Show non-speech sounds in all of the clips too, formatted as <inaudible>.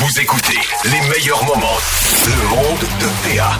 Vous écoutez les meilleurs moments. Le monde de PA.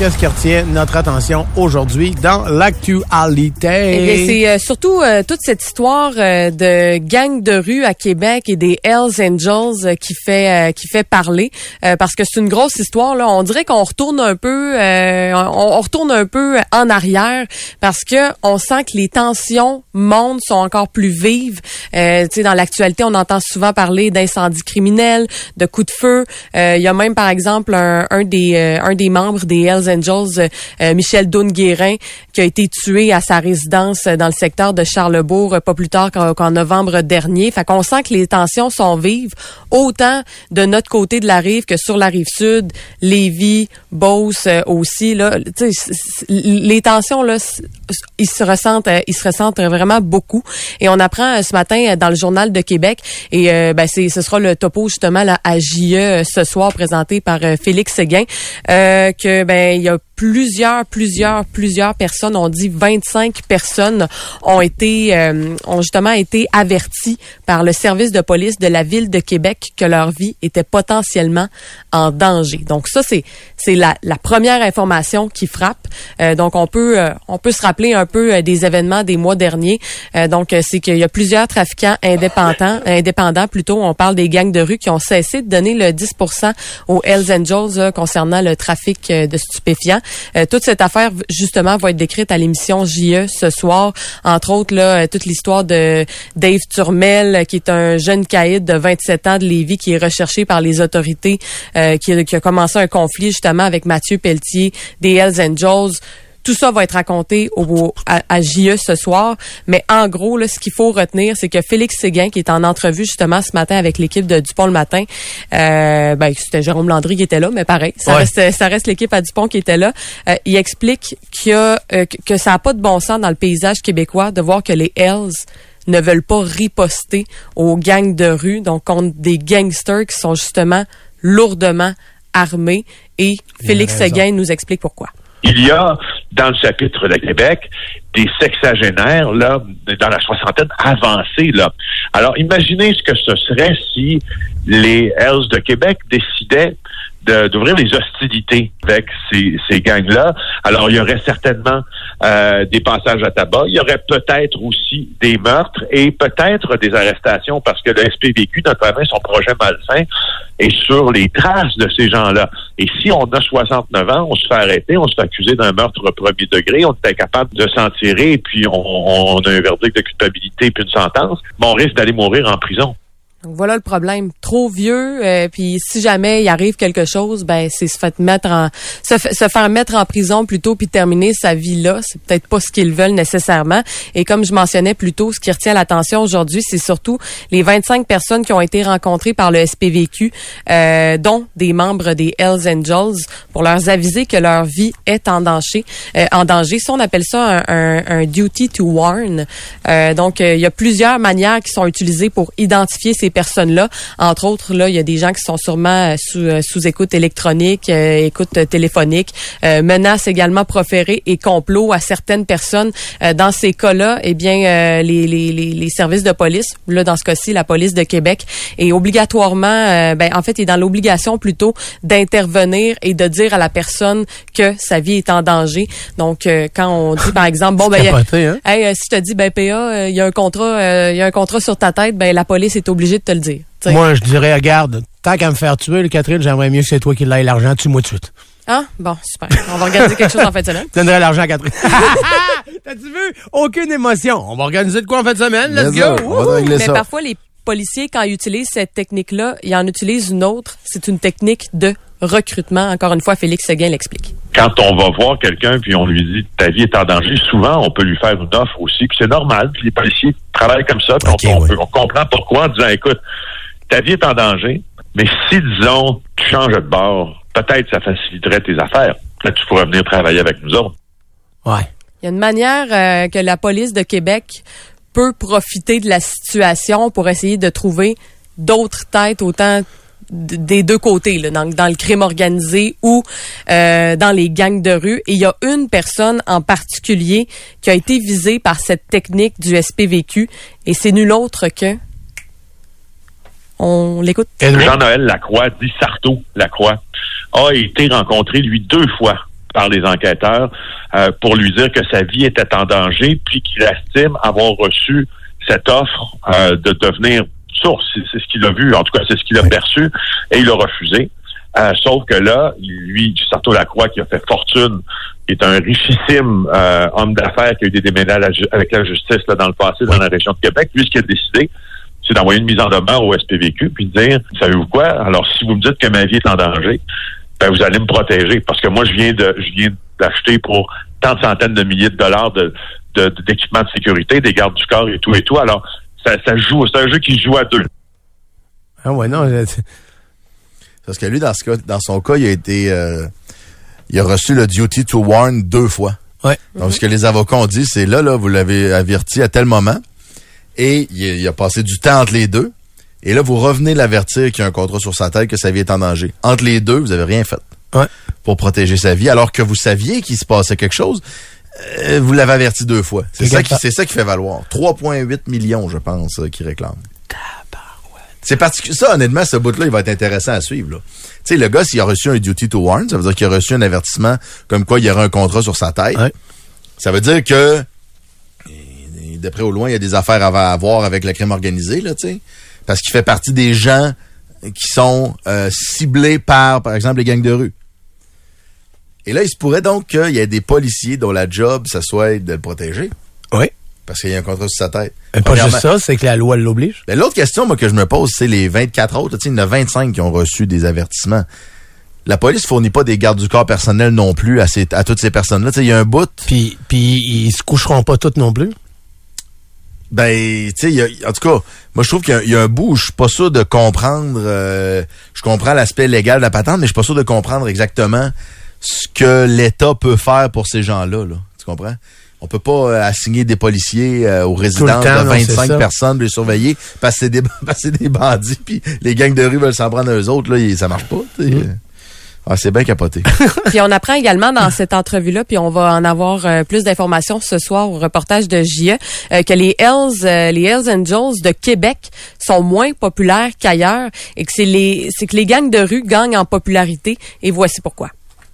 Qu'est-ce qui retient notre attention aujourd'hui dans l'actualité? Eh c'est euh, surtout euh, toute cette histoire euh, de gang de rue à Québec et des Hells Angels euh, qui fait qui fait parler parce que c'est une grosse histoire là. On dirait qu'on retourne un peu on, on, retourne un peu en arrière parce que on sent que les tensions montent sont encore plus vives. tu sais dans l'actualité, on entend souvent parler d'incendies criminels, de coups de feu. Il y a même par exemple un, un des un des membres des Hells Angels, euh, Michel Doune-Guérin, qui a été tué à sa résidence dans le secteur de Charlebourg euh, pas plus tard qu'en novembre dernier. Fait qu'on sent que les tensions sont vives, autant de notre côté de la rive que sur la rive sud, Lévis, Beauce euh, aussi. Là, les tensions, là, ils se ressentent, ils se ressentent vraiment beaucoup. Et on apprend ce matin dans le journal de Québec, et ben, c'est, ce sera le topo justement là, à JE ce soir présenté par Félix Séguin, que ben il y a plusieurs, plusieurs, plusieurs personnes, on dit 25 personnes ont été, euh, ont justement été averties par le service de police de la ville de Québec que leur vie était potentiellement en danger. Donc ça, c'est c'est la, la première information qui frappe. Euh, donc on peut euh, on peut se rappeler un peu des événements des mois derniers. donc c'est qu'il y a plusieurs trafiquants indépendants, <laughs> indépendants plutôt. On parle des gangs de rue qui ont cessé de donner le 10% aux Hells Angels concernant le trafic de stupéfiants. Euh, toute cette affaire, justement, va être décrite à l'émission JE ce soir. Entre autres, euh, toute l'histoire de Dave Turmel, qui est un jeune caïd de 27 ans de Lévis, qui est recherché par les autorités, euh, qui, qui, a commencé un conflit, justement, avec Mathieu Pelletier des Hells Angels. Tout ça va être raconté au, à, à JE ce soir. Mais en gros, là, ce qu'il faut retenir, c'est que Félix Séguin, qui est en entrevue justement ce matin avec l'équipe de Dupont le matin, euh, ben, c'était Jérôme Landry qui était là, mais pareil, ça reste, ça reste l'équipe à Dupont qui était là. Euh, il explique qu'il a, euh, que ça n'a pas de bon sens dans le paysage québécois de voir que les Hells ne veulent pas riposter aux gangs de rue, donc contre des gangsters qui sont justement lourdement armés. Et Félix Séguin nous explique pourquoi. Il y a dans le chapitre de Québec des sexagénaires là dans la soixantaine avancée là. Alors imaginez ce que ce serait si les Hells de Québec décidaient d'ouvrir les hostilités avec ces, ces gangs-là. Alors, il y aurait certainement euh, des passages à tabac. Il y aurait peut-être aussi des meurtres et peut-être des arrestations parce que le SPVQ, notamment son projet malsain, est sur les traces de ces gens-là. Et si on a 69 ans, on se fait arrêter, on se fait accuser d'un meurtre au premier degré, on est incapable de s'en tirer, et puis on, on, a un verdict de culpabilité puis une sentence, mais on risque d'aller mourir en prison. Donc voilà le problème. Trop vieux, euh, puis si jamais il arrive quelque chose, ben c'est se faire mettre en se, faire mettre en prison plutôt puis terminer sa vie là. C'est peut-être pas ce qu'ils veulent nécessairement. Et comme je mentionnais plus tôt, ce qui retient l'attention aujourd'hui, c'est surtout les 25 personnes qui ont été rencontrées par le SPVQ, euh, dont des membres des Hells Angels, pour leur aviser que leur vie est en danger. Euh, en danger, ça on appelle ça un, un, duty to warn. Euh, donc il y a plusieurs manières qui sont utilisées pour identifier ces personnes-là. Entre autres, là, il y a des gens qui sont sûrement euh, sous, euh, sous écoute électronique, euh, écoute téléphonique, menaces également proférées et complots à certaines personnes. dans ces cas-là, eh bien, les, les, les, services de police, là, dans ce cas-ci, la police de Québec, est obligatoirement, ben, en fait, est dans l'obligation plutôt d'intervenir et de dire à la personne que sa vie est en danger. Donc, quand on dit, par exemple, bon, <laughs> ben, hein? hey, si je te dis, ben, PA, il y a un contrat, il y a un contrat sur ta tête, ben, la police est obligée te le dire. Moi, je dirais, regarde, tant qu'à me faire tuer, Catherine, j'aimerais mieux que c'est toi qui l'aille l'argent. Tue-moi tout de suite. Ah, bon, super. On va organiser quelque chose en fin de semaine. <laughs> Tu donnerais l'argent à Catherine. <laughs> T'as-tu vu? Aucune émotion. On va organiser de quoi en fin de semaine? Let's go! Mais parfois, les policiers, quand ils utilisent cette technique-là, ils en utilisent une autre. C'est une technique de recrutement. Encore une fois, Félix Seguin l'explique. Quand on va voir quelqu'un puis on lui dit ta vie est en danger, souvent on peut lui faire une offre aussi, puis c'est normal. Puis les policiers travaillent comme ça, puis on, comprend pourquoi en disant écoute, ta vie est en danger, mais si disons tu changes de bord, peut-être ça faciliterait tes affaires. Peut-être tu pourrais venir travailler avec nous autres. Ouais. Il y a une manière euh, que la police de Québec peut profiter de la situation pour essayer de trouver d'autres têtes autant des deux côtés, dans, le crime organisé ou euh, dans les gangs de rue. Et il y a une personne en particulier qui a été visée par cette technique du SPVQ et c'est nul autre que... On l'écoute. Jean-Noël Lacroix, dit Sarto Lacroix, a été rencontré, lui, deux fois par les enquêteurs euh, pour lui dire que sa vie était en danger, puis qu'il estime avoir reçu cette offre euh, de devenir source. C'est ce qu'il a vu, en tout cas, c'est ce qu'il a perçu, et il a refusé. Euh, sauf que là, lui, Sarto Lacroix, qui a fait fortune, qui est un richissime euh, homme d'affaires qui a eu des déménages avec la justice là, dans le passé dans la région de Québec, lui, ce qu'il a décidé, c'est d'envoyer une mise en demeure au SPVQ puis de dire, savez-vous quoi, alors si vous me dites que ma vie est en danger, ben vous allez me protéger parce que moi, je viens de je viens d'acheter pour tant de centaines de milliers de dollars de d'équipements de, sécurité, des gardes du corps et tout et tout. Alors, ça, ça joue, c'est un jeu qui joue à deux. Ah ouais, non. Parce que lui, dans, ce cas, dans son cas, il a été. euh, il a reçu le duty to warn deux fois. Ouais. Donc, ce que les avocats ont dit, c'est là, là, vous l'avez averti à tel moment. Et il a passé du temps entre les deux. Et là, vous revenez l'avertir qu'il y a un contrat sur sa tête, que sa vie est en danger. Entre les deux, vous avez rien fait. Ouais. Pour protéger sa vie, alors que vous saviez qu'il se passait quelque chose. euh, vous l'avez averti deux fois. C'est ça, qui, pa- c'est ça qui fait valoir. 3,8 millions, je pense, euh, qui réclament. C'est particulier. Ça, honnêtement, ce bout-là, il va être intéressant à suivre. là. Tu sais, le gars, s'il a reçu un duty to warn, ça veut dire qu'il a reçu un avertissement comme quoi il y aura un contrat sur sa tête. Ouais. Ça veut dire que, et d'après au loin, il y a des affaires à, à voir avec le crime organisé, là, tu sais. Parce qu'il fait partie des gens qui sont euh, ciblés par, par exemple, les gangs de rue. Et là, il se pourrait donc qu'il y ait des policiers dont la job, ça soit de le protéger. Oui. Parce qu'il y a un contrat sur sa tête. Mais pas juste ça, c'est que la loi l'oblige. ben, L'autre question moi, que je me pose, c'est les 24 autres. Il y en a 25 qui ont reçu des avertissements. La police fournit pas des gardes du corps personnels non plus à, ces, à toutes ces personnes-là. Il y a un bout. Puis, puis ils se coucheront pas toutes non plus. Ben, tu sais, en tout cas, moi je trouve qu'il y y, a un bout où je suis pas sûr de comprendre. euh, je comprends l'aspect légal de la patente, mais je suis pas sûr de comprendre exactement ce que l'État peut faire pour ces gens-là. Là. Tu comprends? On peut pas euh, assigner des policiers euh, aux résidences temps, de non, c'est 25 ça. personnes, de les surveiller, parce que c'est des, <laughs> parce que c'est des bandits, puis les gangs de rue veulent s'en prendre à eux autres, là, et ça marche pas. tu sais. Ah, c'est bien capoté. <laughs> Puis on apprend également dans cette entrevue-là, puis on va en avoir euh, plus d'informations ce soir au reportage de JE, euh, que les Hells, euh, les Hells Angels de Québec sont moins populaires qu'ailleurs et que c'est les, c'est que les gangs de rue gagnent en popularité. Et voici pourquoi.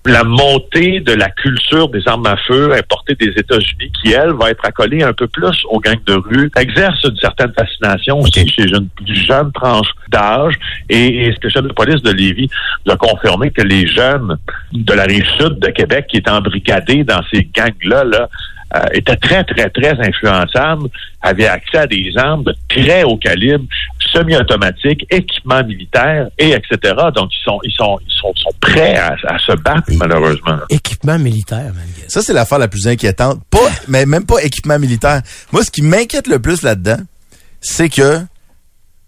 La montée de la culture des armes à feu importées des États-Unis, qui, elle, va être accolée un peu plus aux gangs de rue, exerce une certaine fascination aussi chez une plus jeune tranche d'âge. Et, et ce que le chef de police de Lévis nous a confirmé que les jeunes de la rive sud de Québec qui étaient embrigadés dans ces gangs-là, là, euh, étaient très, très, très influençables, avaient accès à des armes de très haut calibre, semi-automatiques, équipements militaires, et etc. Donc, ils sont, ils sont, ils sont, sont prêts à, à se battre, malheureusement. Équipement militaire, man. Ça, c'est l'affaire la plus inquiétante. Pas, mais même pas équipement militaire. Moi, ce qui m'inquiète le plus là-dedans, c'est que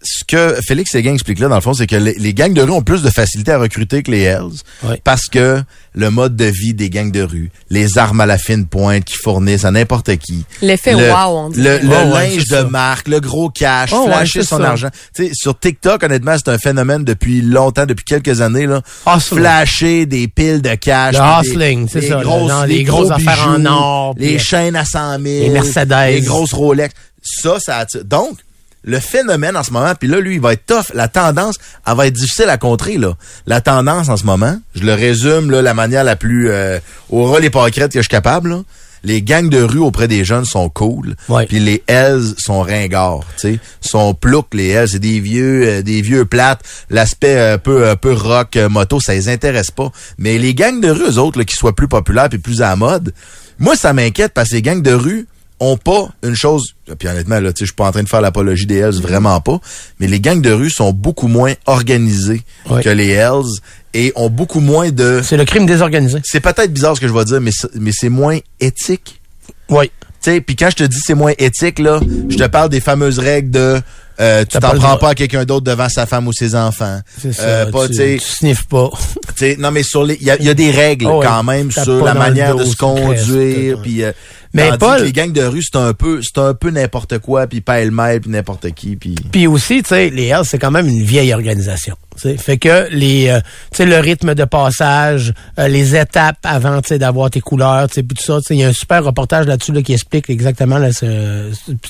ce que Félix Séguin explique là, dans le fond, c'est que les, les gangs de rue ont plus de facilité à recruter que les Hells. Ouais. Parce que le mode de vie des gangs de rue, les armes à la fine pointe qui fournissent à n'importe qui. L'effet le, wow, on dit. Le, le Oh, ouais, linge de ça. marque, le gros cash, Oh, flasher son ça. argent. Tu sais, sur TikTok, honnêtement, c'est un phénomène depuis longtemps, depuis quelques années. Là. Hustling. Flasher des piles de cash. Le puis des- hustling, c'est ça, grosses- les gros grosses affaires en or, Les puis- chaînes à 100 000. Les Mercedes. Les grosses Rolex. Ça, ça attire. Donc, le phénomène en ce moment, puis là, lui, il va être tough. La tendance, elle va être difficile à contrer, là. La tendance en ce moment, je le résume, là, la manière la plus euh, au ras les pâquerettes que je suis capable, là. Les gangs de rue auprès des jeunes sont cool. Ouais. Puis les Hells sont ringards, tu sais. Sont ploucs, les Hells. C'est des vieux, euh, des vieux plates. L'aspect euh, un peu, un peu rock, euh, moto, ça les intéresse pas. Mais les gangs de rue, eux autres, là, qui soient plus populaires puis plus à la mode, moi, ça m'inquiète parce que les gangs de rue ont pas une chose, puis honnêtement, là, tu sais, je suis pas en train de faire l'apologie des Hells, vraiment pas, mais les gangs de rue sont beaucoup moins organisés que les Hells et ont beaucoup moins de... C'est le crime désorganisé. C'est peut-être bizarre ce que je vais dire, mais, c'est- mais c'est moins éthique. Oui. Tu sais, puis quand je te dis c'est moins éthique, là, je te parle des fameuses règles de euh, tu t'en prends pas à quelqu'un d'autre devant sa femme ou ses enfants. C'est ça. Euh, pas, tu, tu sniffes pas. tu sais, non mais sur les il y a, il y a des règles Oh, ouais. quand même sur la manière dos, de se conduire puis euh, Mais Tandis Paul- que les gangs de rue, c'est un peu, c'est un peu n'importe quoi, puis pêle-mêle, puis n'importe qui, puis... Puis aussi, tu sais, les Hells, c'est quand même une vieille organisation. tu sais. Fait que les, euh, tu sais, le rythme de passage, euh, les étapes avant, tu sais, d'avoir tes couleurs, tu sais, puis tout ça, tu sais, il y a un super reportage là-dessus là, qui explique exactement. Là, c'est,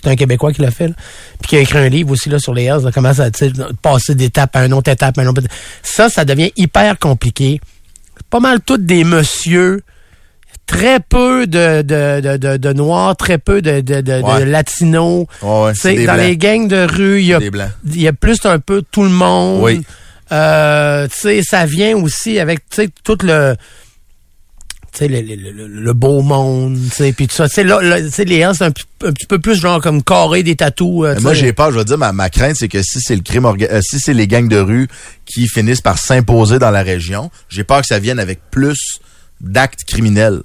un Québécois qui l'a fait, puis qui a écrit un livre aussi là sur les Hells, là, comment ça, tu sais, passer d'étape à une autre étape, à une autre. Ça, ça devient hyper compliqué. Pas mal toutes des messieurs très peu de, de, de, de, de noirs, très peu de, de, de, latinos. Ouais, ouais, Tu c'est des dans blancs. les gangs de rue, il y a, Des blancs. il y a plus un peu tout le monde. Oui. Euh, ça vient aussi avec, tout le... Le, le, le, le beau monde, puis tout ça. Là, là, les Hells, c'est un, un petit peu plus genre comme carré des tatous. euh, moi, j'ai peur, je veux dire, ma, ma crainte, c'est que si c'est le crime orga- euh, si c'est les gangs de rue qui finissent par s'imposer dans la région, j'ai peur que ça vienne avec plus d'actes criminels,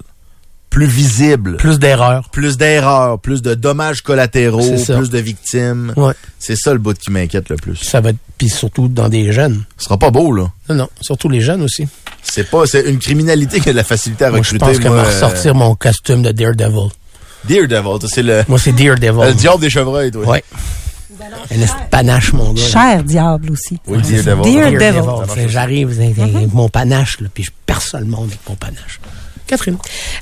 plus visibles, plus d'erreurs. plus d'erreurs, plus de dommages collatéraux, plus de victimes. Ouais. C'est ça le bout qui m'inquiète le plus. Ça va être, puis surtout dans des jeunes. Ce sera pas beau, là. Non, non, surtout les jeunes aussi. C'est pas, c'est une criminalité qui a de la facilité à Moi, je recruter. pense que moi, ressortir mon costume de Daredevil. euh, Daredevil, c'est le, Moi, c'est Daredevil. <laughs> le diable des chevreuils, toi. Ouais. Un panache, mon gars. là. Cher diable aussi. Oui, Daredevil. Daredevil. Daredevil. Tu sais, J'arrive avec avec mon panache, là, puis je perce le monde avec mon panache. Catherine.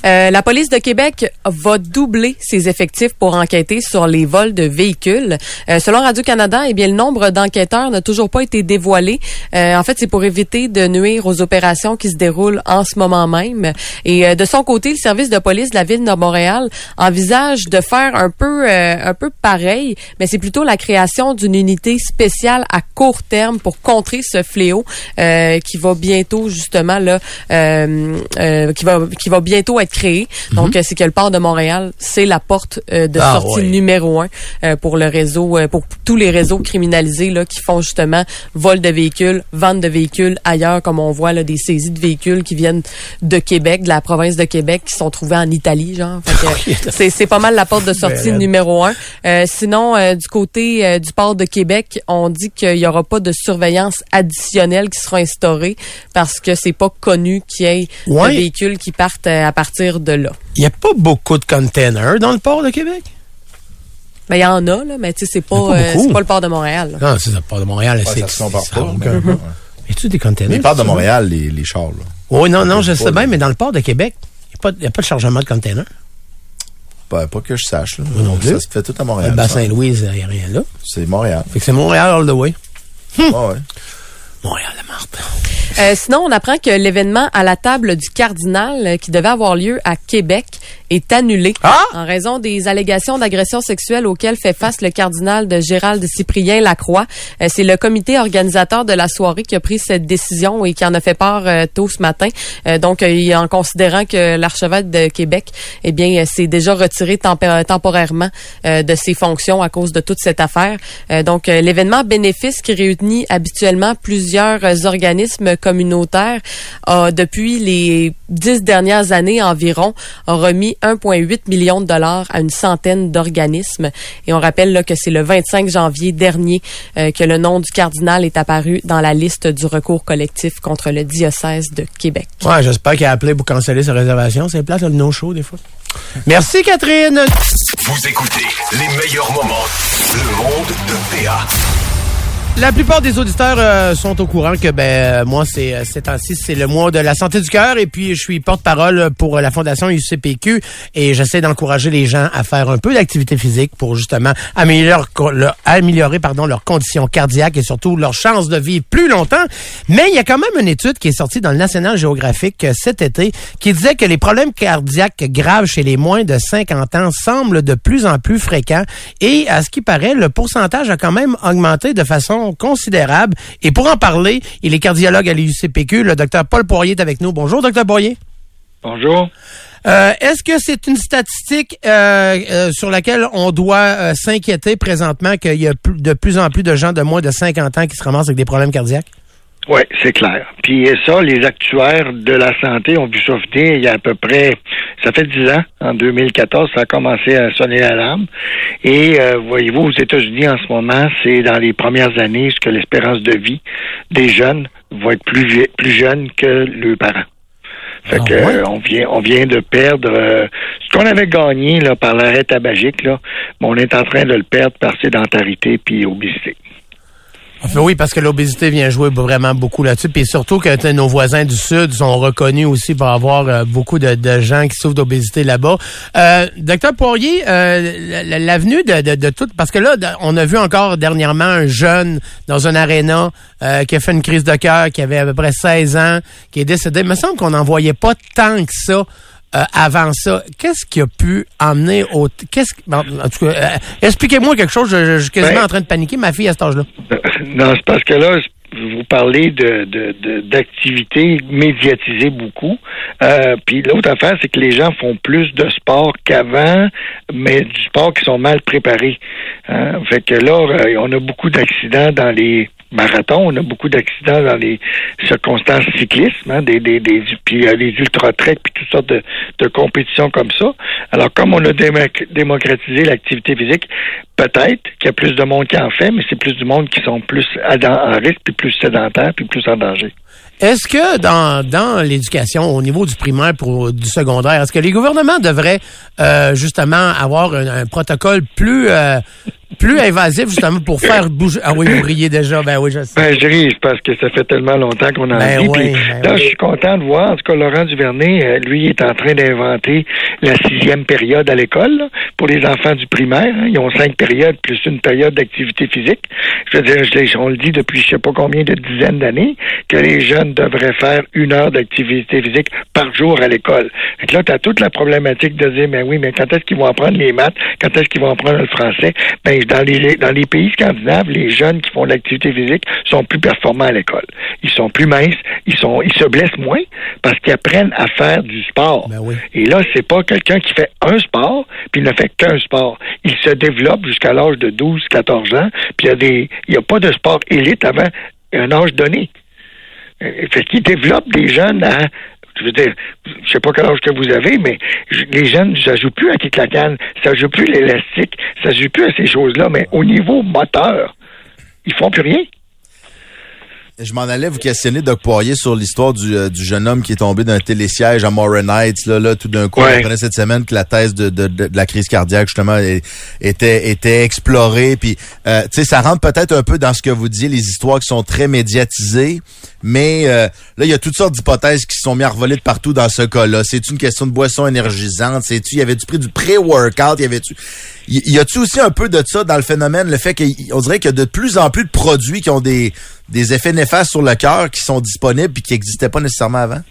Euh, la police de Québec va doubler ses effectifs pour enquêter sur les vols de véhicules. Euh, selon Radio-Canada, eh bien, le nombre d'enquêteurs n'a toujours pas été dévoilé. Euh, en fait, c'est pour éviter de nuire aux opérations qui se déroulent en ce moment même. Et euh, de son côté, le service de police de la ville de Montréal envisage de faire un peu, euh, un peu pareil, mais c'est plutôt la création d'une unité spéciale à court terme pour contrer ce fléau euh, qui va bientôt justement là, qui va qui va bientôt être créé. Donc, euh, c'est que le port de Montréal, c'est la porte euh, de Ah, sortie ouais. numéro un euh, pour le réseau, euh, pour tous les réseaux criminalisés là qui font justement vol de véhicules, vente de véhicules ailleurs, comme on voit là des saisies de véhicules qui viennent de Québec, de la province de Québec, qui sont trouvés en Italie, genre. <laughs> C'est pas mal la porte de sortie numéro un. Euh, sinon, euh, du côté du port de Québec, on dit qu'il y aura pas de surveillance additionnelle qui sera instaurée parce que c'est pas connu qu'il y ait Ouais. de véhicules qui partent euh, à partir de là. Il n'y a pas beaucoup de containers dans le port de Québec? Ben, il y en a, là, mais tu sais, c'est a pas, pas euh, pas le port de Montréal. là. Non, c'est le port de Montréal. Ouais, c'est ça ça a pas. aucun- mais- ouais. Y a-tu des containers? Mais ils partent de? Montréal, les, les chars, là. Oui, non, non, je sais bien, mais dans le port de Québec, il n'y a, pas de chargement de containers. Pas, pas que je sache, là. Non plus. Ça se fait tout à Le Montréal. bassin ça. Louise, il n'y a rien là. C'est Montréal. Fait que c'est Montréal all the way. Ouais. Euh, sinon, on apprend que l'événement à la table du cardinal euh, qui devait avoir lieu à Québec est annulé Ah! en raison des allégations d'agression sexuelle auxquelles fait face le cardinal de Gérald Cyprien Lacroix. Euh, c'est le comité organisateur de la soirée qui a pris cette décision et qui en a fait part euh, tôt ce matin. Euh, donc, euh, en considérant que l'archevêque de Québec, eh bien, s'est déjà retiré temporairement euh, de ses fonctions à cause de toute cette affaire. Euh, donc, euh, l'événement bénéfice qui réunit habituellement plusieurs organismes communautaires a, depuis les dix dernières années environ, a remis 1,8 million de dollars à une centaine d'organismes. Et on rappelle là, que c'est le 25 janvier dernier euh, que le nom du cardinal est apparu dans la liste du recours collectif contre le diocèse de Québec. Ouais, j'espère qu'il a appelé pour canceller sa réservation. C'est plate, le no-show, des fois. Merci, Catherine. Vous écoutez les meilleurs moments. Le monde de PA. La plupart des auditeurs euh, sont au courant que ben euh, moi c'est euh, ces temps-ci c'est le mois de la santé du cœur et puis je suis porte-parole pour la fondation UCPQ et j'essaie d'encourager les gens à faire un peu d'activité physique pour justement améliorer leur, améliorer pardon leurs conditions cardiaques et surtout leurs chances de vivre plus longtemps. Mais il y a quand même une étude qui est sortie dans le National Geographic euh, cet été qui disait que les problèmes cardiaques graves chez les moins de 50 ans semblent de plus en plus fréquents et à ce qui paraît le pourcentage a quand même augmenté de façon considérable. Et pour en parler, il est cardiologue à l'UCPQ, le docteur Paul Poirier est avec nous. Bonjour, docteur Poirier. Bonjour. Euh, Est-ce que c'est une statistique euh, euh, sur laquelle on doit s'inquiéter présentement qu'il y a de plus en plus de gens de moins de 50 ans qui se ramassent avec des problèmes cardiaques? Oui, c'est clair. Puis ça, les actuaires de la santé ont vu ça venir il y a à peu près, ça fait 10 ans, en 2014, ça a commencé à sonner l'alarme. Et euh, voyez-vous, aux États-Unis en ce moment, c'est dans les premières années ce que l'espérance de vie des jeunes va être plus, plus jeune que leurs parents. Fait Ah que ouais? euh, on vient on vient de perdre euh, ce qu'on avait gagné là par l'arrêt tabagique là, mais on est en train de le perdre par sédentarité puis obésité. Enfin, oui, parce que l'obésité vient jouer vraiment beaucoup là-dessus. Puis surtout que nos voisins du Sud sont reconnus aussi pour avoir euh, beaucoup de, gens qui souffrent d'obésité là-bas. Euh, Docteur Poirier, euh, la- la- l'avenue de, de, de tout, parce que là, on a vu encore dernièrement un jeune dans un aréna euh, qui a fait une crise de cœur, qui avait à peu près 16 ans, qui est décédé. Il me semble qu'on n'en voyait pas tant que ça. Euh, avant ça, qu'est-ce qui a pu emmener au... Qu'est-ce bon, en tout cas, euh, expliquez-moi quelque chose. Je, je- je suis quasiment Ben- en train de paniquer. Ma fille à cet âge-là. <laughs> Non, c'est parce que là, vous parlez de d'activités médiatisées beaucoup. Euh, puis l'autre affaire, c'est que les gens font plus de sport qu'avant, mais du sport qui sont mal préparés. Hein? Fait que là, on a beaucoup d'accidents dans les marathons, on a beaucoup d'accidents dans les circonstances cyclisme, hein, des, des, des, puis euh, les ultra-trek, puis toutes sortes de, compétitions comme ça. Alors, comme on a démoc- démocratisé l'activité physique, peut-être qu'il y a plus de monde qui en fait, mais c'est plus du monde qui sont plus en risque, puis plus sédentaires, puis plus en danger. Est-ce que dans, dans l'éducation, au niveau du primaire pour du secondaire, est-ce que les gouvernements devraient euh, justement avoir un, un protocole plus euh, plus invasif justement pour faire bouger Ah oui, vous riez déjà, ben oui, je sais. Ben, je ris parce que ça fait tellement longtemps qu'on en Ben dit. oui, ben là, oui. je suis content de voir. En tout cas, Laurent Duvernay, euh, lui, est en train d'inventer la sixième période à l'école pour les enfants du primaire. hein. Ils ont cinq périodes plus une période d'activité physique. Je veux dire, je on le dit depuis je sais pas combien de dizaines d'années que les jeunes devraient faire une heure d'activité physique par jour à l'école. Là, tu as toute la problématique de dire, ben oui, mais quand est-ce qu'ils vont apprendre les maths? Quand est-ce qu'ils vont apprendre le français? Ben, dans les, dans les pays scandinaves, les jeunes qui font de l'activité physique sont plus performants à l'école. Ils sont plus minces, ils sont, ils se blessent moins parce qu'ils apprennent à faire du sport. Ben oui. Et là, c'est pas quelqu'un qui fait un sport, puis il ne fait qu'un sport. Il se développe jusqu'à l'âge de 12, 14 ans, puis il y a des, il n'y a pas de sport élite avant un âge donné. Euh, Fait qu'il développe des jeunes à je veux dire, je sais pas quel âge que vous avez, mais les jeunes, ça joue plus à kick la canne, ça joue plus l'élastique, ça joue plus à ces choses-là, mais au niveau moteur, ils font plus rien. Je m'en allais vous questionner, Doc Poirier, sur l'histoire du, euh, du jeune homme qui est tombé d'un télésiège à Morin Heights. Là, là, tout d'un coup, on Ouais. apprenait cette semaine que la thèse de, de, de, de la crise cardiaque, justement, était, était explorée. Puis, euh, tu sais, ça rentre peut-être un peu dans ce que vous disiez, les histoires qui sont très médiatisées. Mais euh, là, il y a toutes sortes d'hypothèses qui sont mis à revoler de partout dans ce cas-là. C'est une question de boisson énergisante. C'est-tu, y avait-tu pris du pré-workout? Y avait-tu... Y, y a-tu aussi un peu de ça dans le phénomène, le fait qu'on dirait qu'il y a de plus en plus de produits qui ont des, des effets néfastes sur le cœur qui sont disponibles puis qui n'existaient pas nécessairement avant?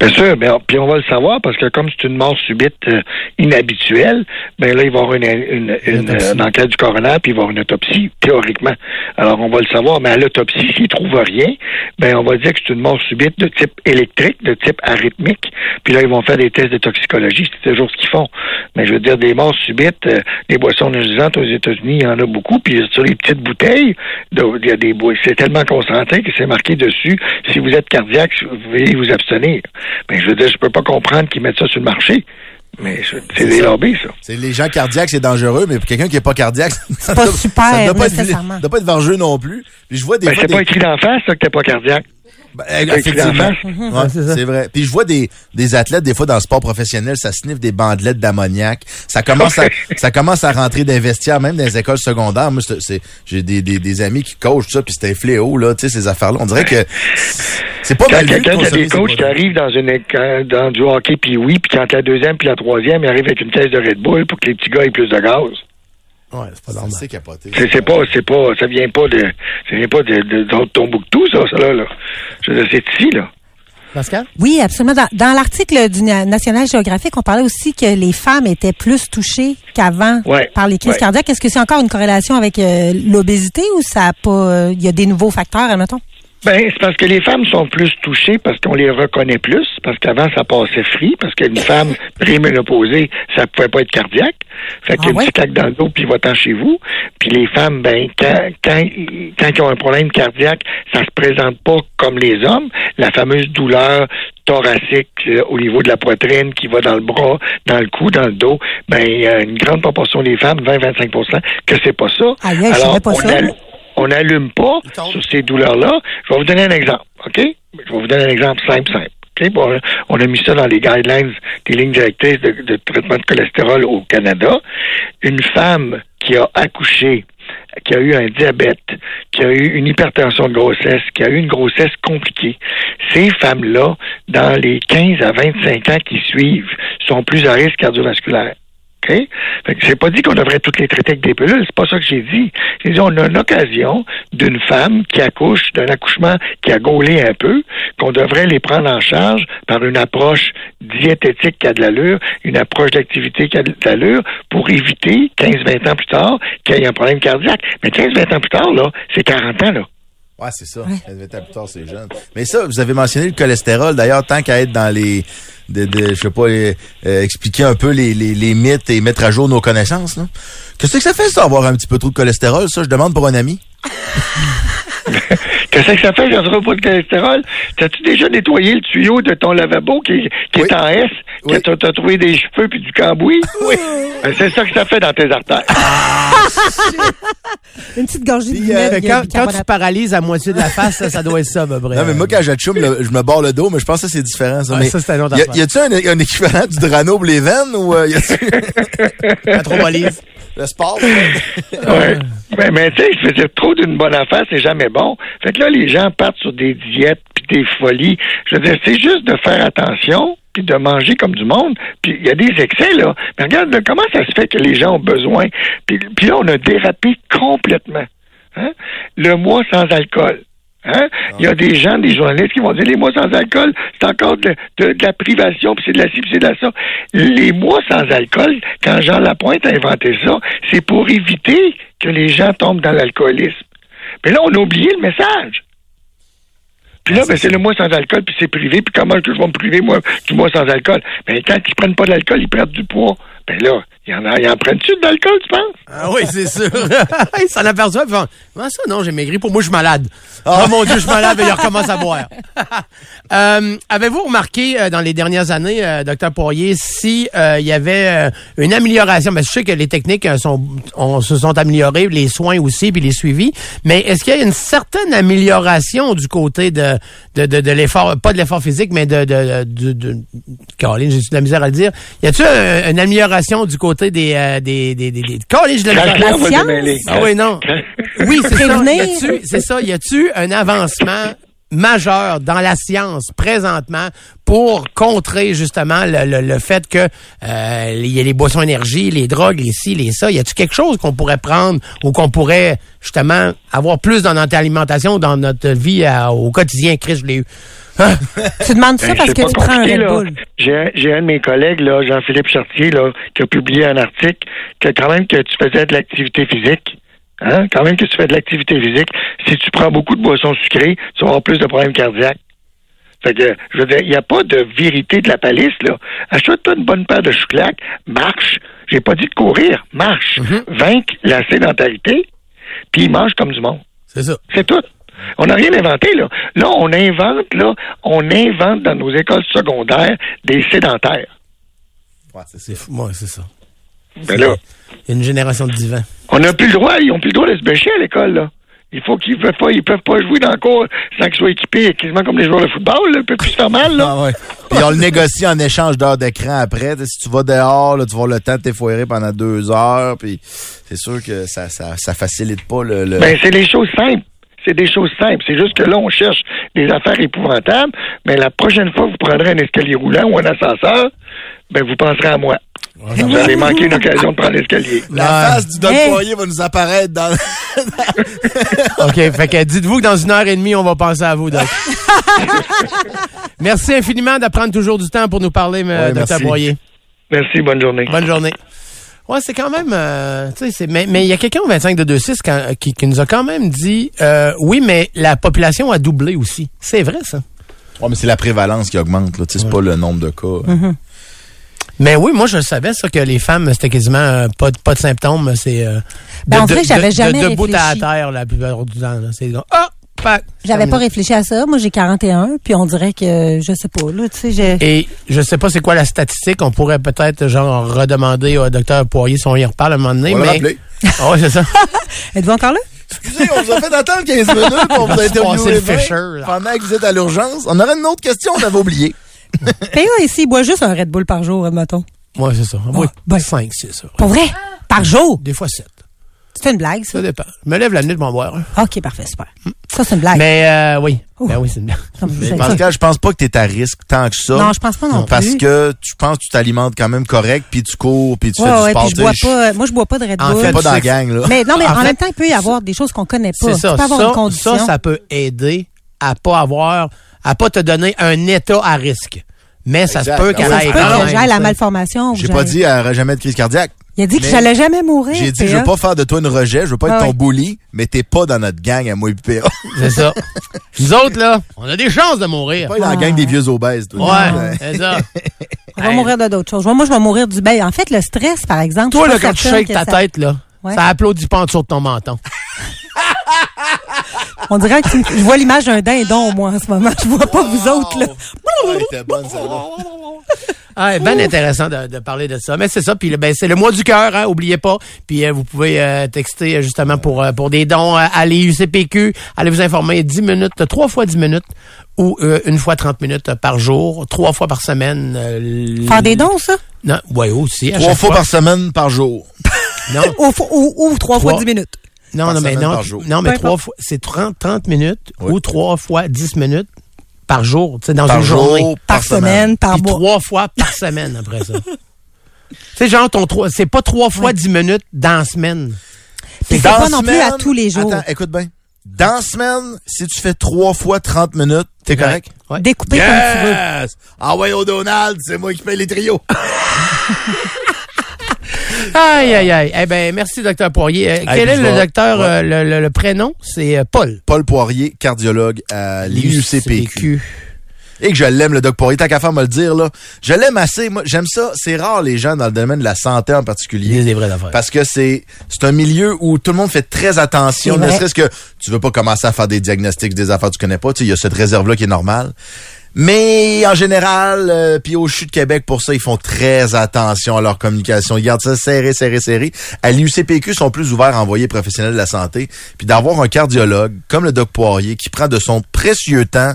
Bien sûr, mais, puis on va le savoir parce que comme c'est une mort subite euh, inhabituelle, ben là, il va y avoir une, une, une, une enquête du coroner, puis il va y avoir une autopsie, théoriquement. Alors, on va le savoir, mais à l'autopsie, s'il trouve rien, ben on va dire que c'est une mort subite de type électrique, de type arythmique, puis là, ils vont faire des tests de toxicologie, c'est toujours ce qu'ils font. Mais je veux dire, des morts subites, euh, les boissons énergisantes aux États-Unis, il y en a beaucoup, puis sur les petites bouteilles, il y a des c'est tellement concentré que c'est marqué dessus, si vous êtes cardiaque, vous veuillez vous abstenir. Ben, je veux dire, je peux pas comprendre qu'ils mettent ça sur le marché. Mais c'est des ça. lobbies, ça. C'est les gens cardiaques, c'est dangereux, mais pour quelqu'un qui est pas cardiaque, <laughs> c'est pas super, ça doit pas être, nécessairement. ça doit pas être vengeux non plus. Puis je vois des Ben, c'est des- pas écrit d'en face, ça, que t'es pas cardiaque. Ben, effectivement. Ouais, c'est vrai. Puis je vois des, des athlètes, des fois, dans le sport professionnel, ça sniffe des bandelettes d'ammoniac. Ça commence à, <laughs> ça commence à rentrer des vestiaires, même dans les écoles secondaires. Moi, c'est, j'ai des, des, des amis qui coachent ça, puis c'est un fléau, là, tu sais, ces affaires-là. On dirait que c'est pas Quand mal de quelqu'un qui a des coachs qui arrivent dans une éca- dans du hockey puis oui, puis quand la deuxième puis la troisième, ils arrivent avec une caisse de Red Bull pour que les petits gars aient plus de gaz. Ouais, c'est pas Ça, normal. C'est capoté. C'est c'est pas, c'est pas, ça vient pas de, ça vient pas de, de, de Tombouctou, ça, ça là, là. C'est ici, là. Pascal? Oui, absolument. Dans, dans l'article du Na- National Geographic, on parlait aussi que les femmes étaient plus touchées qu'avant Ouais, par les crises ouais. cardiaques. Est-ce que c'est encore une corrélation avec euh, l'obésité ou ça a pas, euh, il y a des nouveaux facteurs, admettons? Ben, c'est parce que les femmes sont plus touchées parce qu'on les reconnaît plus, parce qu'avant, ça passait free, parce qu'une femme préménopausée, ça pouvait pas être cardiaque. Fait Ah qu'il y a une ouais? petite claque dans le dos, puis va-t'en chez vous. Puis les femmes, ben, quand, quand, quand ils ont un problème cardiaque, ça se présente pas comme les hommes. La fameuse douleur thoracique euh, au niveau de la poitrine qui va dans le bras, dans le cou, dans le dos, ben, il y a une grande proportion des femmes, 20-25% que c'est pas ça. Je Alors, pas on ça. allu- on n'allume pas sur ces douleurs-là. Je vais vous donner un exemple, OK? Je vais vous donner un exemple simple, simple, OK? OK? Bon, on a mis ça dans les guidelines des lignes directrices de, de traitement de cholestérol au Canada. Une femme qui a accouché qui a eu un diabète, qui a eu une hypertension de grossesse, qui a eu une grossesse compliquée, ces femmes-là, dans les 15 à 25 ans qui suivent, sont plus à risque cardiovasculaire. OK? Fait que c'est pas dit qu'on devrait toutes les traiter avec des pilules, c'est pas ça que j'ai dit. J'ai dit on a une occasion d'une femme qui accouche, d'un accouchement qui a gaulé un peu, qu'on devrait les prendre en charge par une approche diététique qui a de l'allure, une approche d'activité qui a de l'allure, pour éviter, 15-20 ans plus tard, qu'il y ait un problème cardiaque. Mais 15-20 ans plus tard, là, c'est 40 ans, là. Ouais, c'est ça. 20 ans plus tard, c'est jeune. Mais ça, vous avez mentionné le cholestérol. D'ailleurs, tant qu'à être dans les, de, de je sais pas, les- euh, expliquer un peu les, les, les mythes et mettre à jour nos connaissances, là. Qu'est-ce que ça fait, ça, avoir un petit peu trop de cholestérol? Ça, je demande pour un ami. <laughs> Qu'est-ce que ça fait, j'en pas de cholestérol? T'as-tu déjà nettoyé le tuyau de ton lavabo qui, qui Oui. est en S, que Oui. t'as t'as trouvé des cheveux puis du cambouis? Oui. c'est ça que ça fait dans tes artères. <laughs> Une petite gorgée de Fait que quand, quand tu paralyses à moitié de la face, ça, ça doit être ça, à peu près. Non, mais moi, quand le- je me barre le dos, mais je pense que ça, c'est différent, ça. Ouais, mais ça, c'est un autre y a-tu un, un équivalent du Drano pour les veines ou euh, y a-tu <laughs> La trobolise. Le sport? <laughs> Ouais. Mais, mais tu sais, je faisais trop d'une bonne affaire, c'est jamais bon. Fait que là, les gens partent sur des diètes puis des folies. Je veux dire, c'est juste de faire attention puis de manger comme du monde. Puis il y a des excès, là. Mais regarde, là, comment ça se fait que les gens ont besoin? Puis, puis là, on a dérapé complètement. Hein? Le mois sans alcool. Hein? Il y a des gens, des journalistes qui vont dire les mois sans alcool, c'est encore de, de- de la privation, puis c'est de la ci, puis c'est de la ça. Les mois sans alcool, quand Jean Lapointe a inventé ça, c'est pour éviter que les gens tombent dans l'alcoolisme. Mais là, on a oublié le message. Puis là, ben, c'est le mois sans alcool, puis c'est privé, puis comment est-ce que je vais me priver, moi, du mois sans alcool? Ben, quand ils prennent pas de l'alcool, ils prennent du poids. Ben là, ils en, a- ils en prennent-tu de l'alcool, tu penses? Ah oui, c'est sûr. <laughs> Ils s'en font, Comment ça, non, j'ai maigri? Pour moi, je suis malade. Oh mon Dieu, je suis malade. Et ils recommencent à boire. <laughs> Euh, Avez-vous remarqué euh, dans les dernières années, euh, docteur Poirier, si euh, il y avait euh, une amélioration? Ben, je sais que les techniques euh, sont, on- se sont améliorées, les soins aussi, puis les suivis. Mais est-ce qu'il y a une certaine amélioration du côté de, de, de, de l'effort, pas de l'effort physique, mais de, de, de, de, Caroline, j'ai de la misère à le dire? Y un- une amélioration du côté des, euh, des, des, des, des- j'ai de la. Ah oui, non. Oui, c'est ça. Prévenir. Y a-tu- C'est ça. Y a-tu un avancement majeur dans la science présentement pour contrer justement le, le, le fait que euh, il y a les boissons énergie, les drogues, les ci, les ça? Y a-tu quelque chose qu'on pourrait prendre ou qu'on pourrait justement avoir plus dans notre alimentation, dans notre vie à- au quotidien? Chris, je l'ai eu. Hein? Tu demandes ça Ben, parce que tu prends un Red. Bull. J'ai un- de mes collègues, là, Jean-Philippe Chartier, là, qui a publié un article que quand même que tu faisais de l'activité physique. Hein? Quand même que tu fais de l'activité physique, si tu prends beaucoup de boissons sucrées, tu vas avoir plus de problèmes cardiaques. Fait que, je veux dire, il n'y a pas de vérité de la palisse, là. Achète-toi une bonne paire de chouclacs, marche. J'ai pas dit de courir, marche. Vaincre la sédentarité, puis mange comme du monde. C'est ça. C'est tout. On n'a rien inventé, là. Là, on invente, là, on invente dans nos écoles secondaires des sédentaires. Ouais, c'est fou. Ouais, c'est ça. Ben là, Il y a une génération de divins. on n'a plus le droit, ils ont plus le droit de se bêcher à l'école, là. Il faut qu'ils peuvent pas, ils peuvent pas jouer dans le cours sans qu'ils soient équipés, quasiment comme les joueurs de football, là. Ils peuvent plus se faire mal, là. <laughs> Ah ouais. Puis on le négocie en échange d'heures d'écran après. T'sais, si tu vas dehors, là, tu vas le temps de t'effoirer pendant deux heures. Puis c'est sûr que ça, ça, ça facilite pas le. le... Ben, c'est les choses simples. C'est des choses simples. C'est juste que là, on cherche des affaires épouvantables, mais la prochaine fois que vous prendrez un escalier roulant ou un ascenseur, ben, vous penserez à moi. Vous avez manqué une occasion de prendre l'escalier. la face du Doc Hey. Poirier va nous apparaître dans. <laughs> <laughs> OK. Fait que dites-vous que dans une heure et demie, on va penser à vous, Doc. <laughs> merci infiniment de prendre toujours du temps pour nous parler, Ouais, Dr. merci. Boyer. Merci, bonne journée. Bonne journée. Ouais, c'est quand même, euh, tu sais, c'est, mais, mais il y a quelqu'un au 25 de 26 quand- qui, qui nous a quand même dit, euh, oui, mais la population a doublé aussi. C'est vrai, ça. ouais, mais c'est la prévalence qui augmente. Là. C'est pas le nombre de cas. Mais oui, moi, je savais, ça, que les femmes, c'était quasiment euh, pas, de- pas de symptômes. C'est, euh, Ben, on dirait que j'avais de, jamais de, debout à réfléchi. terre, la plupart du temps. là. C'est, ah, pac, J'avais pas réfléchi à ça. Moi, j'ai 41, puis on dirait que, je sais pas, là, tu sais, j'ai... Et je sais pas c'est quoi la statistique. On pourrait peut-être, genre, redemander au docteur Poirier si on y reparle à un moment donné. On va mais... rappeler. Ah ouais, c'est ça. <laughs> Êtes-vous encore là? Excusez, on vous a fait attendre 15 minutes pour vous <laughs> interviewer passer le 20 Fisher, pendant que vous êtes à l'urgence. On aurait une autre question, on avait oublié. <laughs> PA ici, il boit juste un Red Bull par jour, admettons. Ouais, c'est ça. Oui, ben. 5, c'est ça. Pour vrai? Par jour? Des fois 7. C'est une blague, ça? Ça dépend. Je me lève la nuit de m'en boire. un. OK, parfait, super. Ça, c'est une blague. Mais euh, oui. Ouh. Ben oui, c'est une blague. Comme je Mais sais. Pascal, je pense pas que tu es à risque tant que ça. Non, je pense pas non, Parce plus. que tu penses que tu t'alimentes quand même correct, puis tu cours, puis tu Ouais, fais du ouais, sport. puis je tu bois sais, pas, moi, je bois pas de Red En Bull. je suis pas dans la gang, là. mais non, mais En en, fait- même temps, il peut y avoir des choses qu'on connaît pas. C'est ça. Tu peux avoir ça, une condition. ça, ça peut aider à pas avoir, à pas te donner un état à risque. Mais ça Exact. se peut Ah qu'elle oui, Ça aille se peut quand que même, j'aille la ça. malformation. ou J'ai pas j'aille- dit elle aurait jamais de crise cardiaque. Il a dit que j'allais jamais mourir. J'ai dit, je PA. veux pas faire de toi une rejet, je veux pas être Ah ton bully, mais t'es pas dans notre gang à moi et PA. <laughs> C'est ça. Nous autres, là, on a des chances de mourir. pas dans la gang des vieux obèses, toi. Ouais, c'est ça. On va Hey. mourir de d'autres choses. Moi, je vais mourir du bain. En fait, le stress, par exemple. Toi, là, quand tu shakes ta ça- tête, là, Ouais. ça applaudit pas en dessous de ton menton. <laughs> On dirait que tu- je vois l'image d'un dindon, moi, en ce moment. Je vois pas vous autres, là. Ouais, t'es bonne, celle-là. Ah, ben intéressant de, de parler de ça. Mais c'est ça. Puis le- ben, c'est le mois du cœur, hein, oubliez pas. Puis euh, vous pouvez euh, texter euh, justement pour euh, pour des dons euh, à l'IUCPQ. Allez vous informer 10 minutes, trois fois 10 minutes ou euh, une fois 30 minutes par jour, trois fois par semaine. euh, Faire des dons, ça? Non, ouais, aussi. à Trois chaque fois par semaine par jour. <laughs> Non, Ou, ou, ou trois fois Trois. dix minutes. non, par non, mais non, par jour. non, mais Peu trois importe. fois, c'est 30, 30 minutes Oui. ou trois fois 10 minutes par jour, tu sais, dans Par une jour, journée. Par, semaine, par Puis mois. trois fois par semaine après ça. <laughs> tu sais, genre, ton trois, c'est pas trois fois dix minutes dans la semaine. Puis c'est pas non plus à tous les jours. Attends, écoute bien. Dans la semaine, si tu fais trois fois 30 minutes, t'es correct? Ouais. Découper comme tu veux. Yes! Ah ouais, au Donald, c'est moi qui paye les trios. <laughs> Aïe, aïe, aïe. Eh ben, merci, docteur Poirier. Euh, quel est le docteur, ouais. euh, le, le- le prénom? C'est euh, Paul. Paul Poirier, cardiologue à l'IUCPQ. Et que je l'aime, le Doc Poirier. Tant qu'à faire me le dire, là. Je l'aime assez. Moi, j'aime ça. C'est rare, les gens dans le domaine de la santé en particulier. des vraies affaires. Parce que c'est c'est un milieu où tout le monde fait très attention. Ne serait-ce que tu veux pas commencer à faire des diagnostics des affaires que tu connais pas. Tu sais, il y a cette réserve-là qui est normale. Mais en général, euh, puis au CHU de Québec, pour ça, ils font très attention à leur communication. Ils gardent ça serré, serré, serré. À l'IUCPQ, ils sont plus ouverts à envoyer professionnels de la santé. Puis d'avoir un cardiologue comme le Doc Poirier qui prend de son précieux temps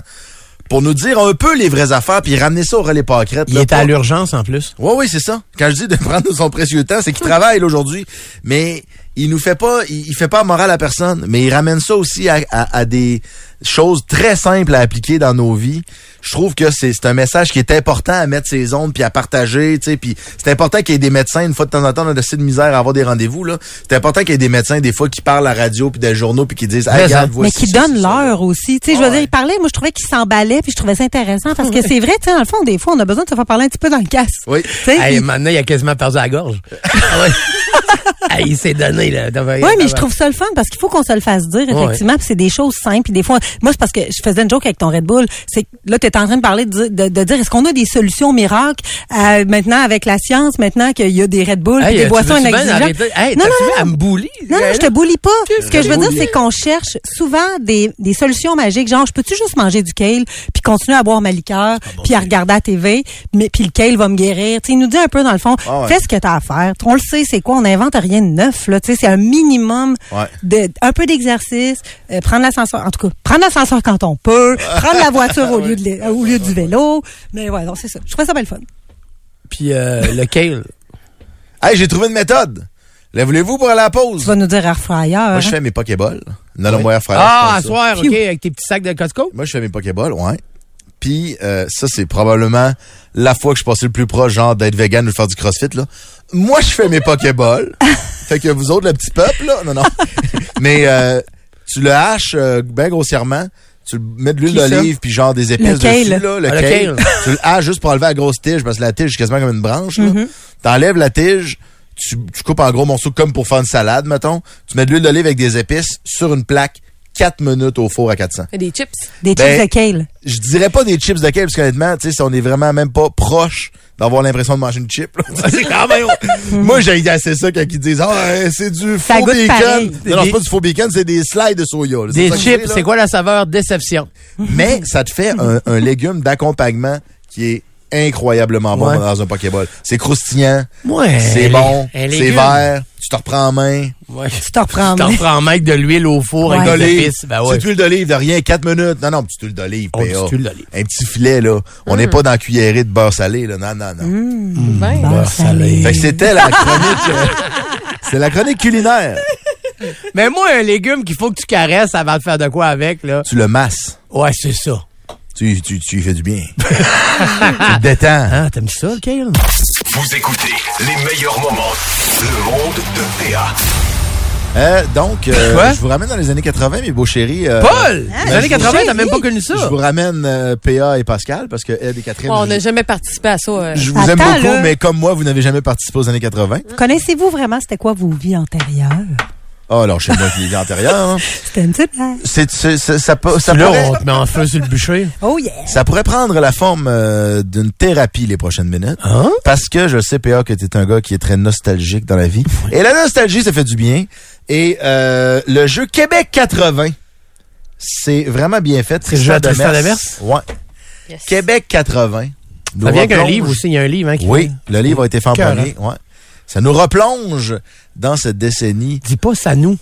pour nous dire un peu les vraies affaires puis ramener ça au relais pâquerette. Il là, est à l'urgence en plus. oui, oui, c'est ça. Quand je dis de prendre son précieux temps, c'est qu'il <laughs> travaille aujourd'hui, mais il nous fait pas, il, il fait pas morale à personne, mais il ramène ça aussi à, à- à des choses très simples à appliquer dans nos vies. Je trouve que c'est c'est un message qui est important à mettre ses ondes puis à partager, tu sais, puis c'est important qu'il y ait des médecins une fois de temps en temps on a assez de misère à avoir des rendez-vous là. C'est important qu'il y ait des médecins des fois qui parlent à la radio puis des journaux puis qui disent Mais hey, regarde, voici mais qui ça, donne c'est ça. l'heure aussi. Tu sais, je veux dire, ouais. il parlait, moi, je trouvais qu'il s'emballait, puis je trouvais ça intéressant, parce que <laughs> c'est vrai, tu sais, dans le fond, des fois, on a besoin de se faire parler un petit peu dans le casse. Oui. Tu sais, Hey, maintenant, il a quasiment perdu la gorge. Ah. <laughs> Hey, il s'est donné, là. Oui, mais je trouve ça le fun parce qu'il faut qu'on se le fasse dire, effectivement. C'est des choses simples. Puis des fois, moi, c'est parce que je faisais une joke avec ton Red Bull. C'est que là, tu es en train de parler de, dire- de, de dire est-ce qu'on a des solutions miracles euh, maintenant avec la science, maintenant qu'il y a des Red Bull, des boissons inexigeables. Hey, Non, non, non, elle me bully. Non, non, je te boulie pas. Ce que je veux dire, bully? c'est qu'on cherche souvent des, des solutions magiques. Genre, je peux-tu juste manger du kale, puis continuer à boire ma liqueur, puis à regarder la TV, mais puis le kale va me guérir. Tu sais, il nous dit un peu dans le fond, Ah ouais. fais ce que t'as à faire. On le sait, c'est quoi? On n'invente rien de neuf. Là, tu sais, c'est un minimum Ouais. de un peu d'exercice, euh, prendre l'ascenseur. En tout cas, prendre l'ascenseur quand on peut, <laughs> prendre la voiture au lieu de au lieu du vélo. Mais ouais, non, c'est ça. Je trouve ça belle fun. Puis euh, le kale. Hey, j'ai trouvé une méthode. La voulez-vous pour aller à la pause? Tu vas nous dire air fryer. Moi, je hein? fais mes Pokéballs. Non, non, moi, à faire. Ah, je à soir, OK, avec tes petits sacs de Costco? Moi, je fais mes Pokéballs, ouais. Puis euh, ça, c'est probablement la fois que je suis passé le plus proche, genre, d'être vegan ou de faire du crossfit, là. Moi, je fais mes Pokéballs. <laughs> fait que vous autres, le petit peuple, là, non, non. <laughs> Mais euh, tu le haches euh, bien grossièrement. Tu le mets de l'huile d'olive puis genre des épices Le kale. dessus, là. Le Ah, le kale. kale. tu le haches juste pour enlever la grosse tige, parce que la tige, c'est quasiment comme une branche, là. Mm-hmm. T'enlèves la tige, tu, tu coupes en gros morceaux comme pour faire une salade, mettons. Tu mets de l'huile d'olive avec des épices sur une plaque, 4 minutes au four à 400 Des chips. Des Ben, chips de kale. je dirais pas des chips de kale, parce qu'honnêtement, tu sais, si on est vraiment même pas proche d'avoir l'impression de manger une chip, c'est <laughs> quand même... <laughs> Moi, j'ai assez ça quand ils disent « Ah, euh, c'est du Ça faux bacon. pareil. » Non, non, c'est pas du faux bacon, c'est des slides de soya. là. Des chips, c'est quoi la saveur? Déception. Mais ça te fait un, un légume d'accompagnement qui est incroyablement bon Ouais. dans un Pokéball. C'est croustillant, Ouais. c'est bon, c'est vert, tu te reprends en main. Ouais. Tu te reprends en Tu t'en main. prends en main avec de l'huile au four, Ouais. avec épices. Ben ouais. Petite huile d'olive de rien, 4 minutes. Non, non, petite huile d'olive, Oh, PA. Un petit filet, là. On n'est pas dans la cuillerée de beurre salé, là. Non, non, non. Ben, Beurre Beurre salé. salé. Fait que c'était la chronique... euh, c'est la chronique culinaire. Mais moi, un légume qu'il faut que tu caresses avant de faire de quoi avec, là. Tu le masses. Ouais, c'est ça. Tu, tu, tu lui fais du bien. tu te détends. Ah, t'aimes ça, le kale? Vous écoutez les meilleurs moments. Le monde de PA. Euh, donc, euh, Quoi? je vous ramène dans les années 80, mes beaux chéris. euh, Paul! ben, Les années je 80, vous- t'as même pas connu ça. Je vous ramène euh, PA et Pascal parce que Ed et Catherine. on n'a jamais participé à ça. euh. je vous aime beaucoup, là. mais comme moi, vous n'avez jamais participé aux années 80. Connaissez-vous vraiment c'était quoi vos vies antérieures? Oh, alors, chez moi, qui les antérieures. hein. C'était une petite blague. C'est, c'est- c'est- ça, peut- ça Là, pourrait, on te met en feu sur le bûcher. Oh yeah! ça pourrait prendre la forme euh, d'une thérapie les prochaines minutes. Hein? Parce que je sais, PA, que tu es un gars qui est très nostalgique dans la vie. Et la nostalgie, ça fait du bien. Et euh, le jeu Québec 80, c'est vraiment bien fait. C'est le jeu à Tristan? Ouais. Yes. Québec 80. nous Ça vient qu'un replonge- livre aussi. Il y a un livre, hein, qui Oui, le livre a été fait en Cœur, premier. Ouais. Ça nous replonge dans cette décennie. Dis pas ça nous.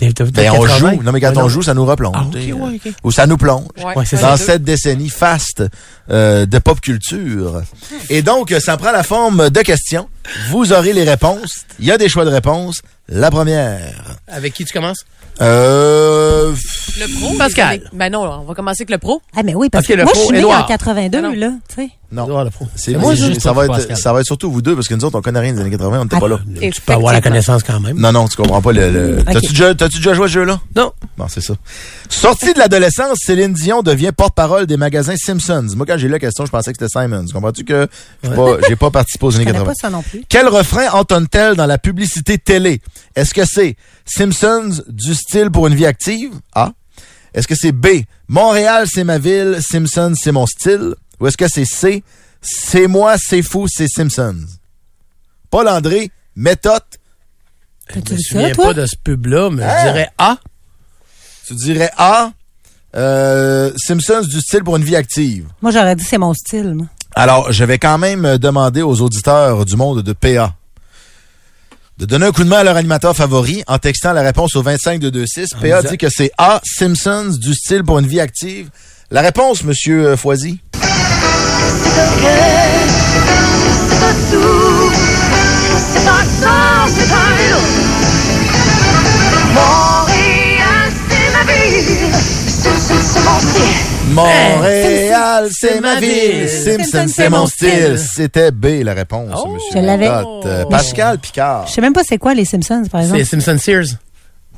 Ben, on 80. joue. Non, mais quand Ouais, on joue, ça nous replonge. Ah, ouais. Ou ça nous plonge. Ouais, dans cette décennie faste euh, de pop culture. Et donc, ça prend la forme de questions. Vous aurez les réponses. Il y a des choix de réponses. La première. Avec qui tu commences? Euh, Le pro? Pascal. Ben non, on va commencer avec le pro. Ah, mais oui, parce, Parce que moi, pro, je suis Édouard. en 82, Ah non. là, tu sais. non. Edouard le pro. C'est moi, c'est- juste ça va être Pascal. ça va être surtout vous deux parce que nous autres on connaît rien des années 80, on n'était pas là. Tu peux avoir la connaissance quand même. Non non, tu comprends pas le, le- T'as-tu déjà t'as-tu déjà joué à ce jeu là Non. Non, c'est ça. Sortie de l'adolescence, Céline Dion devient porte-parole des magasins Simpsons. Moi quand j'ai lu la question, je pensais que c'était Simons. Comprends-tu que j'ai pas j'ai pas participé aux Je années connais 80. pas ça non plus. Quel refrain entonne-t-elle dans la publicité télé? Est-ce que c'est Simpsons du style pour une vie active? A. Est-ce que c'est B. Montréal, c'est ma ville, Simpsons, c'est mon style? Ou est-ce que c'est C. C'est moi, c'est fou, c'est Simpsons? Paul André, méthode, Je me souviens pas de ce pub-là, mais Hein? je dirais A. tu dirais A. euh, Simpsons du style pour une vie active. Moi, j'aurais dit c'est mon style, moi. Alors, je vais quand même euh, demander aux auditeurs du monde de PA de donner un coup de main à leur animateur favori en textant la réponse au 25 de 26. PA dit que c'est A, Simpsons, du style pour une vie active. La réponse, monsieur euh, Foisy? Montréal, c'est ma ville. Simpson, c'est mon style. C'était B, la réponse, Oh. monsieur. Je l'avais. Euh, Pascal Picard. Je sais même pas c'est quoi les Simpsons, par exemple. C'est Simpson Sears.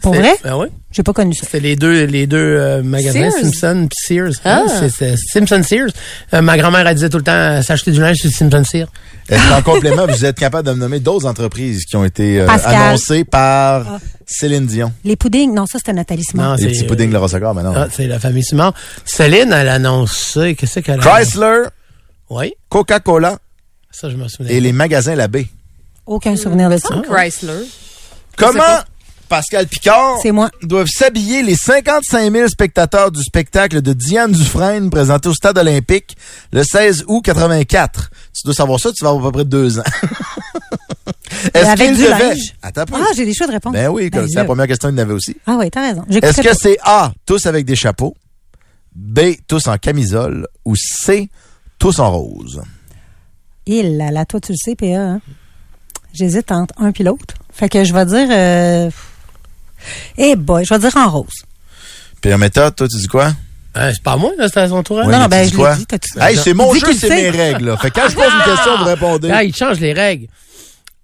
Pour C'est- vrai? Ben oui. J'ai pas connu ça. C'était les deux, les deux euh, magasins, Sears? Simpson puis Sears. Ah. Ouais, c'est- c'est Simpson Sears. Euh, ma grand-mère, elle disait tout le temps, euh, s'acheter du linge sur Simpson Sears. Est-ce qu'en complément, vous êtes capable de me nommer d'autres entreprises qui ont été euh, annoncées par Céline Dion? Les puddings, non, ça c'était Nathalie Simon. Non, Les c'est, petits puddings Laura Soccer, mais non. Ah, c'est la famille Simon. Céline, elle a annoncé, qu'est-ce qu'elle a Chrysler, Oui, Coca-Cola ça, je me souviens. et les magasins La Baie. Aucun souvenir de ça. Chrysler. Comment Pascal Picard C'est moi. doivent s'habiller les 55 000 spectateurs du spectacle de Diane Dufresne présenté au Stade olympique le 16 août 84? Tu dois savoir ça, tu vas avoir à peu près deux ans. <laughs> Est-ce Avec du linge. Attends peu. Ah, j'ai des choix de réponse. Ben oui, Ben c'est la première question, il y en avait aussi. Ah oui, t'as raison. Est-ce que c'est A, tous avec des chapeaux, B, tous en camisole, ou C, tous en rose? Il là, là, toi, tu le sais, PA. Hein? J'hésite entre un puis l'autre. Fait que je vais dire. Euh... Eh boy, je vais dire en rose. Puis en méthode, toi, tu dis quoi? Euh, c'est pas moi, là, c'était à son tour. hein? Oui, non, non, ben je l'ai dit. t'as-tu- Hey, c'est mon Dis jeu, qu'il c'est mes règles. là. Fait que quand je pose une question, vous répondez. Ah, il change les règles.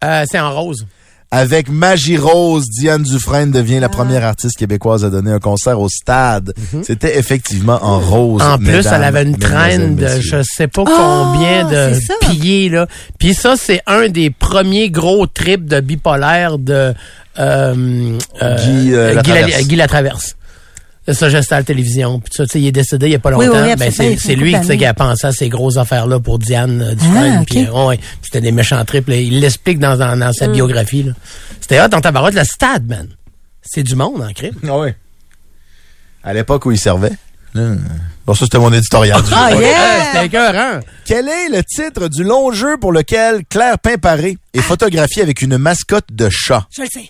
Euh, c'est en rose. Avec Magie Rose, Diane Dufresne devient la première artiste québécoise à donner un concert au stade. C'était effectivement en rose. En plus, mesdames, elle avait une traîne de je sais pas Ah, combien de piliers là. Puis ça c'est un des premiers gros trips de bipolaire de euh, euh, Guy, euh. La- Guy Latraverse. Ça, j'étais à la télévision. Puis ça, tu sais, il est décédé il y a pas Oui, longtemps. oui, ben, c'est, lui qui a pensé à ces grosses affaires-là pour Diane euh, Dufresne. Ah, euh, ouais, c'était des méchants trips. là. Il l'explique dans, dans, dans sa biographie. Là. C'était hot dans tabarouette. Le stade, man. C'est du monde en crime. Ah ouais. À l'époque où il servait, Bon, ça, c'était mon éditorial. du Ah, yeah! C'était écœurant. Quel est le titre du long jeu pour lequel Claire Pimparé est photographiée avec une mascotte de chat? Je le sais.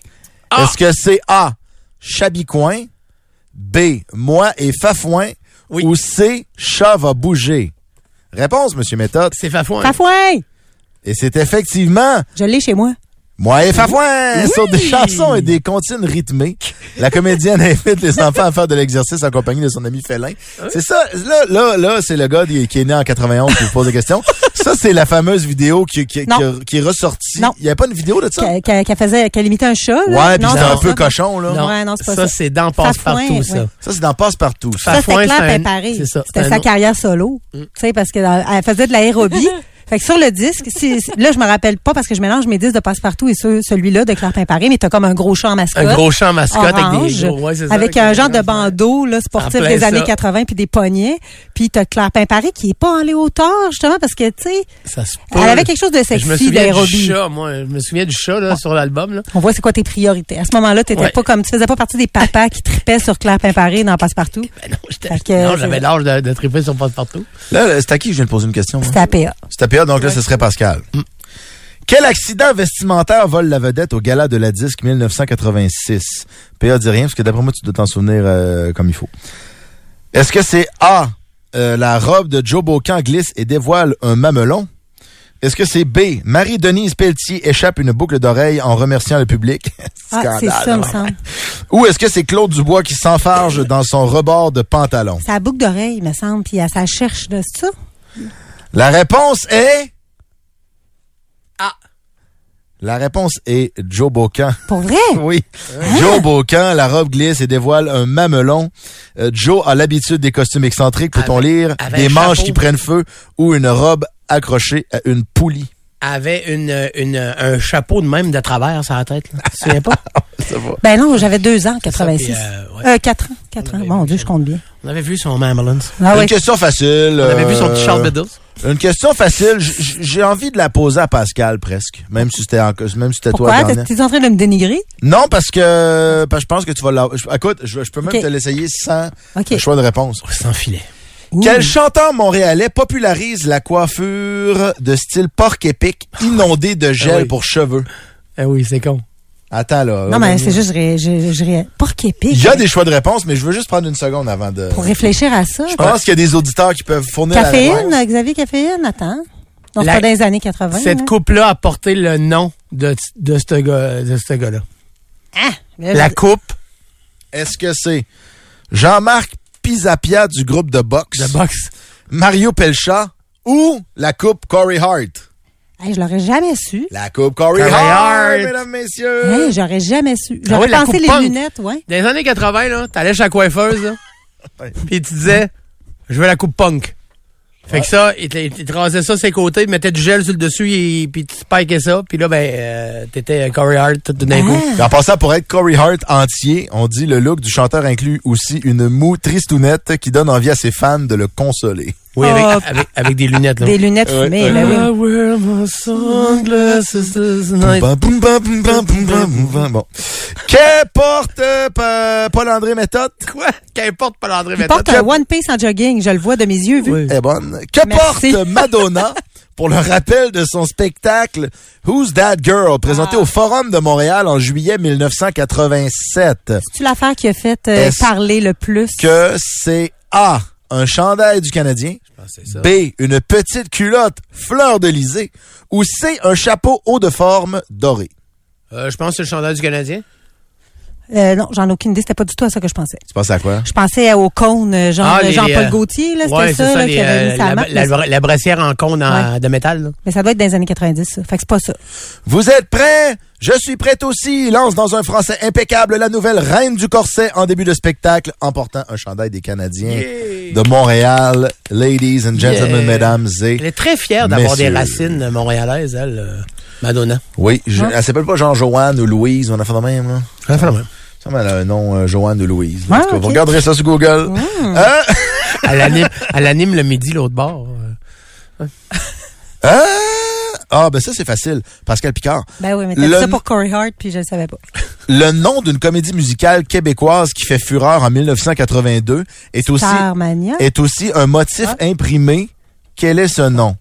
Est-ce que c'est A, Chabicoin, B, Moi et Fafouin, Oui. ou C, Chat va bouger? Réponse, Monsieur Méthode. C'est Fafouin. Fafouin! Et c'est effectivement Je l'ai chez moi. Moi et Fafouin sur des chansons et des comptines rythmées. La comédienne <laughs> invite les enfants à faire de l'exercice en compagnie de son ami félin. C'est ça. Là, là, là, c'est le gars qui est né en 91 qui vous pose des questions. Ça, c'est la fameuse vidéo qui, qui, qui, Non. a- qui est ressortie. Non. Il n'y avait pas une vidéo de ça? Qu'elle qu'elle- qu'elle faisait, qu'elle imitait un chat, là? Ouais, puis c'était c'est un peu ça. cochon, là. Non. Ouais, non, c'est pas ça. ça. c'est dans Passe-Partout, ça. Ça, c'est dans Passe-Partout. ça. C'était C'était c'est sa carrière solo. Tu sais, parce que dans- elle faisait de l'aérobie. <laughs> fait que sur le disque, si- là, je me rappelle pas parce que je mélange mes disques de passe-partout et ceux- celui-là de Claire Pimparé, mais t'as comme un gros champ en mascotte. Un gros champ mascotte avec orange, des gros, ouais, c'est ça, avec un genre de bandeau là, sportif En plein des années ça. 80 puis des poignets. Puis t'as Claire Pimparé qui est pas en léotard justement parce que tu sais, Ça se elle avait quelque chose de Je me sexy souviens du d'aérobie. chat, moi. Je me souviens du chat, là, sur l'album, là. On voit c'est quoi tes priorités. À ce moment-là, t'étais Ouais. pas comme tu faisais pas partie des papas qui tripaient sur Claire Pimparé dans Passe-Partout. Ben non, j'étais- Fait que, non, c'est- j'avais l'âge de, de triper sur Passe-Partout. Là, c'est à qui je viens de poser une question? C'était à PA. À donc là, ce serait Pascal. Quel accident vestimentaire vole la vedette au gala de la disque 1986? PA dit rien, parce que d'après moi, tu dois t'en souvenir euh, comme il faut. Est-ce que c'est A, euh, la robe de Joe Bocan glisse et dévoile un mamelon? Est-ce que c'est B, Marie-Denise Pelletier échappe une boucle d'oreille en remerciant le public? <laughs> Ah, c'est ça, me semble. Ou est-ce que c'est Claude Dubois qui s'enfarge dans son rebord de pantalon? C'est la boucle d'oreille, me semble, puis elle ça cherche de ça. La réponse est... Ah. La réponse est Joe Bocan. Pour vrai? <laughs> Oui. Joe Bocan, la robe glisse et dévoile un mamelon. Euh, Joe a l'habitude des costumes excentriques, peut-on lire, avec des manches chapeau. qui prennent feu ou une robe accrochée à une poulie? Avait une, une, un chapeau de même de travers sur la tête, là. Tu te souviens pas? <laughs> Ben non, j'avais deux ans, 86. puis, euh, ouais. Euh, quatre ans. Quatre ans. Mon Dieu, je compte bien. On avait vu son Mamelons. Ah une oui. question facile. On avait vu son petit euh, Charles Biddles. Une question facile. J'ai envie de la poser à Pascal presque, même si c'était en- même si c'était toi. Pourquoi? la. T'es en train de me dénigrer? Non, parce que parce que je pense que tu vas l'avoir. je- Écoute, je, je peux même te l'essayer sans choix de réponse. Sans filet. Ouh. Quel chanteur montréalais popularise la coiffure de style porc épic inondée de gel Ah oui. pour cheveux? Eh oui, c'est con. Attends là. Non, mais c'est juste, je, porc épic. Il y a des choix de réponse, mais je veux juste prendre une seconde avant de. Pour réfléchir à ça. Je pense qu'il y a des auditeurs qui peuvent fournir la Caféine, réponse. Xavier Caféine, attends. Non, c'est La- dans les années 80. Cette là. coupe-là a porté le nom de, de ce gars, de ce gars-là. Ah, là, La je- coupe Est-ce que c'est Jean-Marc Pisapia du groupe de boxe, de boxe. Mario Pelcha ou la coupe Corey Hart? Hey, je l'aurais jamais su. La coupe Corey, Corey Hart, Hart. mesdames, messieurs. Hey, j'aurais jamais su. Ah J'aurais oui, pensé les punk. lunettes, ouais. Dans les années 80, là, t'allais chez la coiffeuse, là, <laughs> puis tu disais, je veux la coupe punk. Fait que ça, il te, il te rasait ça ses côtés, il mettait du gel sur le dessus, et, puis tu spikais ça, puis là, ben, euh, t'étais Corey Hart tout d'un coup. Et En passant pour être Corey Hart entier, on dit le look du chanteur inclut aussi une moue tristounette qui donne envie à ses fans de le consoler. Oui, avec, avec, avec, des lunettes. Là. Des lunettes fumées, ouais, là, oui. Bon. Qu'importe euh, Paul-André Méthode. Quoi? Qu'importe Paul-André Méthode. porte un One Piece en jogging, je le vois de mes yeux. Vu. Oui. Eh bonne. Que <laughs> Madonna pour le rappel de son spectacle Who's That Girl, présenté ah. au Forum de Montréal en juillet 1987. C'est-tu l'affaire qui a fait euh, parler le plus? Que c'est A un chandail du Canadien, ça. B, une petite culotte fleur de lysée, ou C, un chapeau haut de forme doré? Euh, je pense que c'est le chandail du Canadien. Euh, non, j'en ai aucune idée. C'était pas du tout à ça que je pensais. Tu penses à quoi? Je pensais au cône, euh, genre Ah, les- Jean-Paul euh, Gaultier, là, c'était Ouais, ça, c'est ça, là, les, qui avait euh, mis sa la, marque. la, brassière en cône en- de métal, là. mais ça doit être dans les années 90, ça. Fait que c'est pas ça. Vous êtes prêts? Je suis prête aussi. Lance dans un français impeccable la nouvelle reine du corset en début de spectacle en portant un chandail des Canadiens Yeah. de Montréal. Ladies and gentlemen, Yeah. mesdames et... Elle est très fière d'avoir des racines montréalaises, elle, euh, Madonna. Oui, je, elle s'appelle pas Jean-Joanne ou Louise, on a fait de même, là. Elle fait la même. Ça me semble qu'elle a un nom euh, Joanne ou Louise. En tout cas. Vous regarderez ça sur Google. Hein? <laughs> Elle anime, elle anime le midi l'autre bord. Hein? Ah, ben ça, c'est facile. Pascal Picard. Ben oui, mais t'as dit Le- ça pour Corey Hart, puis je le savais pas. <laughs> Le nom d'une comédie musicale québécoise qui fait fureur en 1982 est aussi, est aussi un motif Ah. imprimé. Quel est ce nom?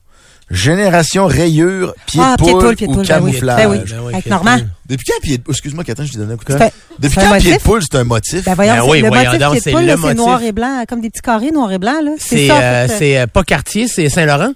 Génération rayure, pied Ah, de pied de poule poule, pied de ou poule, ben oui. camouflage? Ben oui. Ben oui, Avec Normand. Depuis quand pied de Excuse-moi, Catherine, je t'ai donné un coup de un- Depuis quand pied de poule, c'est un motif? Ben voyons, c'est- oui, le voyons motif donc, pied de c'est poule, noir et blanc, comme des petits carrés noir et blanc. là. C'est euh, c'est, euh, pas Cartier, c'est Saint-Laurent?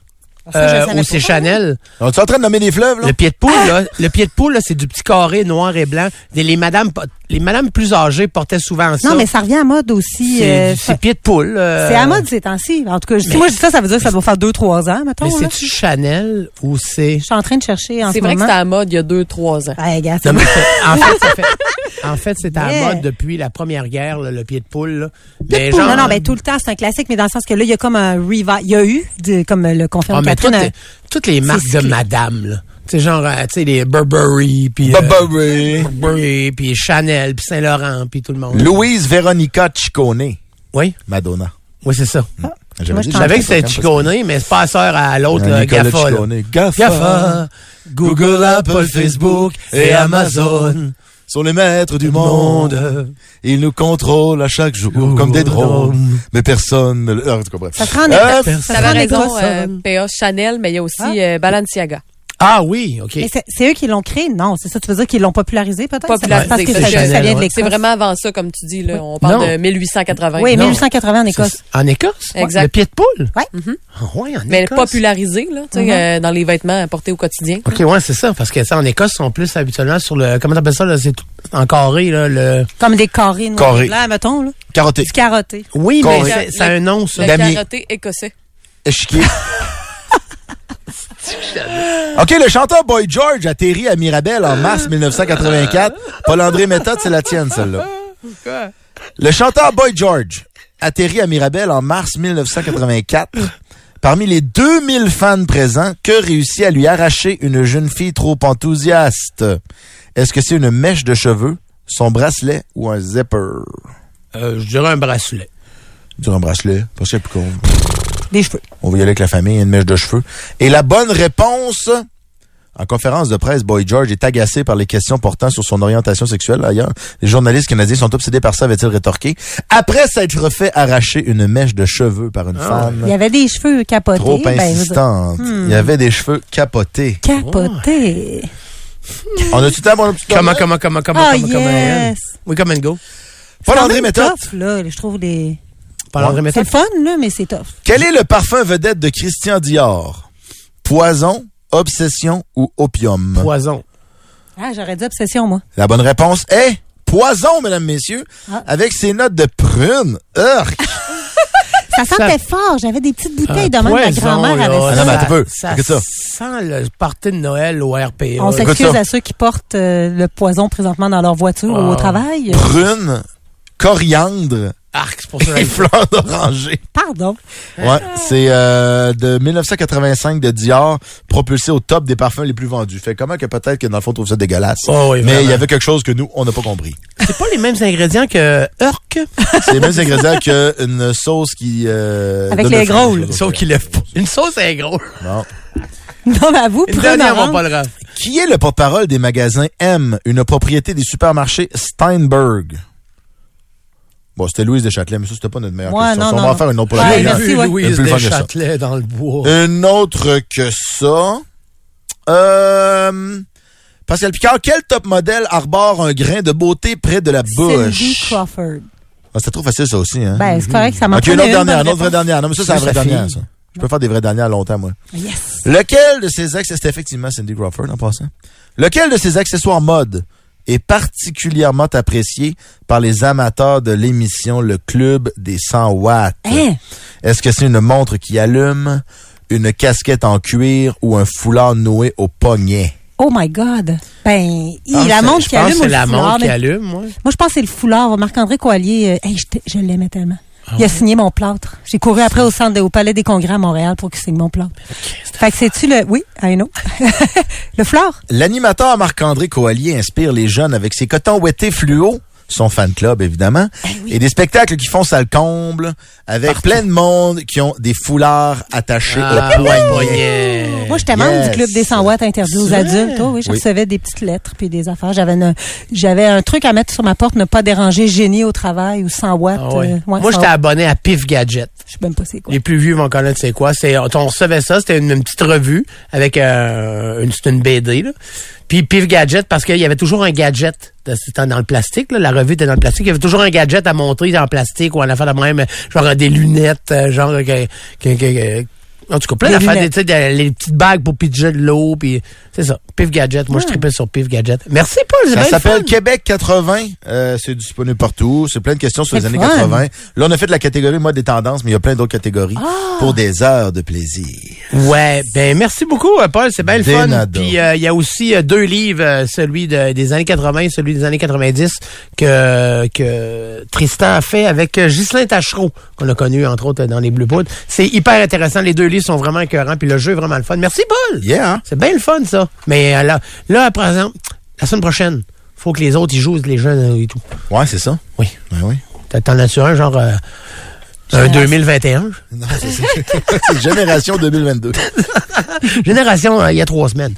Euh, ou c'est. Chanel. On est en train de nommer des fleuves, là? Le pied de poule, là, le pied de poule, là, c'est du petit carré noir et blanc. Les madames, les madames plus âgées portaient souvent ça. Non, mais ça revient à mode aussi. c'est, euh, c'est pied de poule. euh, C'est à mode ces temps-ci. En tout cas, si moi je dis ça, ça veut dire que ça doit faire deux, trois ans, mettons. Mais là. c'est-tu Chanel ou c'est... Je suis en train de chercher en C'est ce vrai que moment. c'était à mode il y a deux, trois ans. Ouais, gars, c'est Non, mais c'est- en fait, ça fait- <laughs> en fait, c'est à mode depuis la première guerre, là, le pied de poule. Là. Pied de Mais poule. genre- non, non, ben tout le temps, c'est un classique, mais dans le sens que là, il y a comme un revival. Il y a eu, de- comme le Ah, confirme mais Catherine, toutes, un- les, toutes les marques de madame, là. Sais, genre, euh, tu sais, les Burberry, puis... euh, Burberry. Burberry, puis Chanel, puis Saint-Laurent, puis tout le monde. Louise Véronica Ciccone. Oui, Madonna. oui, c'est ça. Moi, dit- je savais que c'était Chicone, mais c'est pas sœur à l'autre, Ah. Ciccone. GAFA. GAFA, Google, Apple, Facebook et Amazon. Sont les maîtres du monde. Monde. Ils nous contrôlent à chaque jour comme des drones. Mais personne ne le... Ah, tu comprends. Ça se rend en Euh. Ça rend en raison, euh, ça. PA Chanel, mais il y a aussi Ah. euh, Balenciaga. Ah oui, OK. Mais c'est- c'est eux qui l'ont créé? Non, c'est ça. Tu veux dire qu'ils l'ont popularisé, peut-être? Popularisé, Parce que c'est ça, vient de l'Écosse. C'est vraiment avant ça, comme tu dis. Là. On parle Non. de 1880. Oui, Non. 1880 en Écosse. En Écosse? Exact. Le pied de poule? Ouais. Ah ouais, en Mais Écosse. popularisé là, tu sais, Mhm. euh, dans les vêtements portés au quotidien. OK, ouais, c'est ça. Parce que ça, en Écosse, ils sont plus habituellement sur le. Comment t'appelles ça, là? C'est tout en carré, là. Le... Comme des carrés noirs Carré. blancs, mettons, là. Carotté. Du carotté. Oui, mais c'est- ça a un nom, ça. Le carotté écossais. Échiquier. <laughs> OK, le chanteur Boy George atterrit à Mirabel en mars 1984. Paul-André Méthode, c'est la tienne, celle-là. Le chanteur Boy George atterrit à Mirabel en mars 1984. Parmi les 2000 fans présents, que réussit à lui arracher une jeune fille trop enthousiaste? Est-ce que c'est une mèche de cheveux, son bracelet ou un zipper? Euh, je dirais un bracelet. Dire un bracelet, parce que c'est plus con. Des cheveux. On va y aller avec la famille, une mèche de cheveux. Et la bonne réponse, en conférence de presse, Boy George est agacé par les questions portant sur son orientation sexuelle. Ailleurs, les journalistes canadiens sont obsédés par ça, avait-il rétorqué. Après s'être fait arracher une mèche de cheveux par une Il y femme avait des cheveux capotés. trop ben, insistante. hmm. Il y avait des cheveux capotés. Capotés. On a tout le temps un petit Comment, comment, comment, comment, Ah, comment, comment, yes. Oui, come and go. Paul C'est quand André même Méthode. tough, là. Je trouve des... C'est le fun, là, mais c'est tough. Quel est le parfum vedette de Christian Dior? Poison, obsession ou opium? Poison. Ah, j'aurais dit obsession, moi. La bonne réponse est poison, mesdames, messieurs, Ah. avec ses notes de prune. Urgh. <laughs> Ça sentait fort. J'avais des petites bouteilles de même. Ma grand-mère avait Ah ça. non, mais attends un peu. Ça sent le party de Noël au RPA. On s'excuse à ceux qui portent euh, le poison présentement dans leur voiture ou au Ah. travail. Prune, coriandre Arc, c'est pour ça. <laughs> et fleurs d'oranger. Pardon. Ouais, c'est euh, de 1985 de Dior, propulsé au top des parfums les plus vendus. Fait comment que peut-être que dans le fond, on trouve ça dégueulasse? Oh oui, mais il y avait quelque chose que nous, on n'a pas compris. C'est pas les mêmes ingrédients que Urk, C'est les mêmes <laughs> ingrédients qu'une sauce qui... Euh, Avec les grôles. sauf qu'il lève pas. Une sauce est gros. Non. Non, mais à vous, Une. Qui est le porte-parole des magasins M, une propriété des supermarchés Steinberg? Bon, c'était Louise Deschâtelet, mais ça, c'était pas notre meilleure Ouais, question. non, Ça, on non, va en faire une autre pour Ouais, la merci, ouais. Louise ça. Deschâtelet dans le bois. Une autre que ça. Euh, Pascal Picard, quel top modèle arbore un grain de beauté près de la Cindy bouche? Crawford. Ah, C'était trop facile, ça aussi, hein? Ben, c'est correct, ça m'a ok, une autre dernière, une autre vraie dernière. Non, mais ça, c'est la vraie dernière, ça. Je peux faire des vraies dernières longtemps, moi. Yes. Lequel de ces ex, c'était effectivement Cindy Crawford en passant. Lequel de ces accessoires mode est particulièrement apprécié par les amateurs de l'émission Le Club des 100 watts? Hein? Est-ce que c'est une montre qui allume, une casquette en cuir ou un foulard noué au poignet? Oh my God. Ben, Je la montre je qui allume ou c'est la montre qui allume, moi. Moi, je pense que c'est le foulard. Marc-André Coallier, euh, hey, je, je l'aimais tellement. Il a signé mon plâtre. J'ai couru après au centre de- au Palais des Congrès à Montréal pour qu'il signe mon plâtre. Fait que c'est-tu le... Oui, I know. <laughs> le fleur? L'animateur Marc-André Coallier inspire les jeunes avec ses cotons ouettés fluo, son fan club évidemment, et des spectacles qui font ça le comble, avec plein de monde qui ont des foulards attachés Ah, au poignet. poignet. Moi, j'étais membre Yes. du club des 100 watts interdits aux adultes. Oh, oui, je Oui. recevais des petites lettres puis des affaires. J'avais une- j'avais un truc à mettre sur ma porte, ne pas déranger génie au travail ou 100 watts. Ah euh, ouais, Moi, 100 j'étais abonné à Pif Gadget. Je sais même pas c'est quoi. Les plus vieux vont connaître c'est quoi. C'est, on recevait ça, c'était une, une petite revue avec euh, une, une BD. Là. Puis Pif Gadget, parce qu'il y avait toujours un gadget. C'était dans le plastique, là, la revue était dans le plastique. Il y avait toujours un gadget à montrer en plastique ou en affaire de même, genre des lunettes, euh, genre que- que- que- en tout cas, plein d'affaires, tu sais, les petites bagues pour pitcher de l'eau, puis c'est ça. Pif Gadget, moi je tripais sur Pif Gadget. Merci Paul, Ça s'appelle. Québec 80. Euh, c'est disponible partout. C'est plein de questions sur les années fun. 80. Là, on a fait la catégorie mode des tendances, mais il y a plein d'autres catégories pour des heures de plaisir. Ouais, ben merci beaucoup, euh, Paul, c'est bien le fun. Puis euh, il y a aussi euh, deux livres, celui de- des années 80 et celui des années 90 que que Tristan a fait avec Ghislain Tachereau, qu'on a connu entre autres dans les Blue Poudres. C'est hyper intéressant, les deux livres sont vraiment écœurants, puis le jeu est vraiment le fun. Merci Paul. Yeah, hein? C'est bien le fun ça. Mais euh, là, là par exemple, la semaine prochaine, faut que les autres ils jouent les jeunes euh, et tout. Ouais, c'est ça. Oui. Ouais, oui. T'en- as-tu un genre euh, un 2021 Non, c'est ça. <laughs> c'est Génération 2022. <laughs> Génération euh, il y a trois semaines.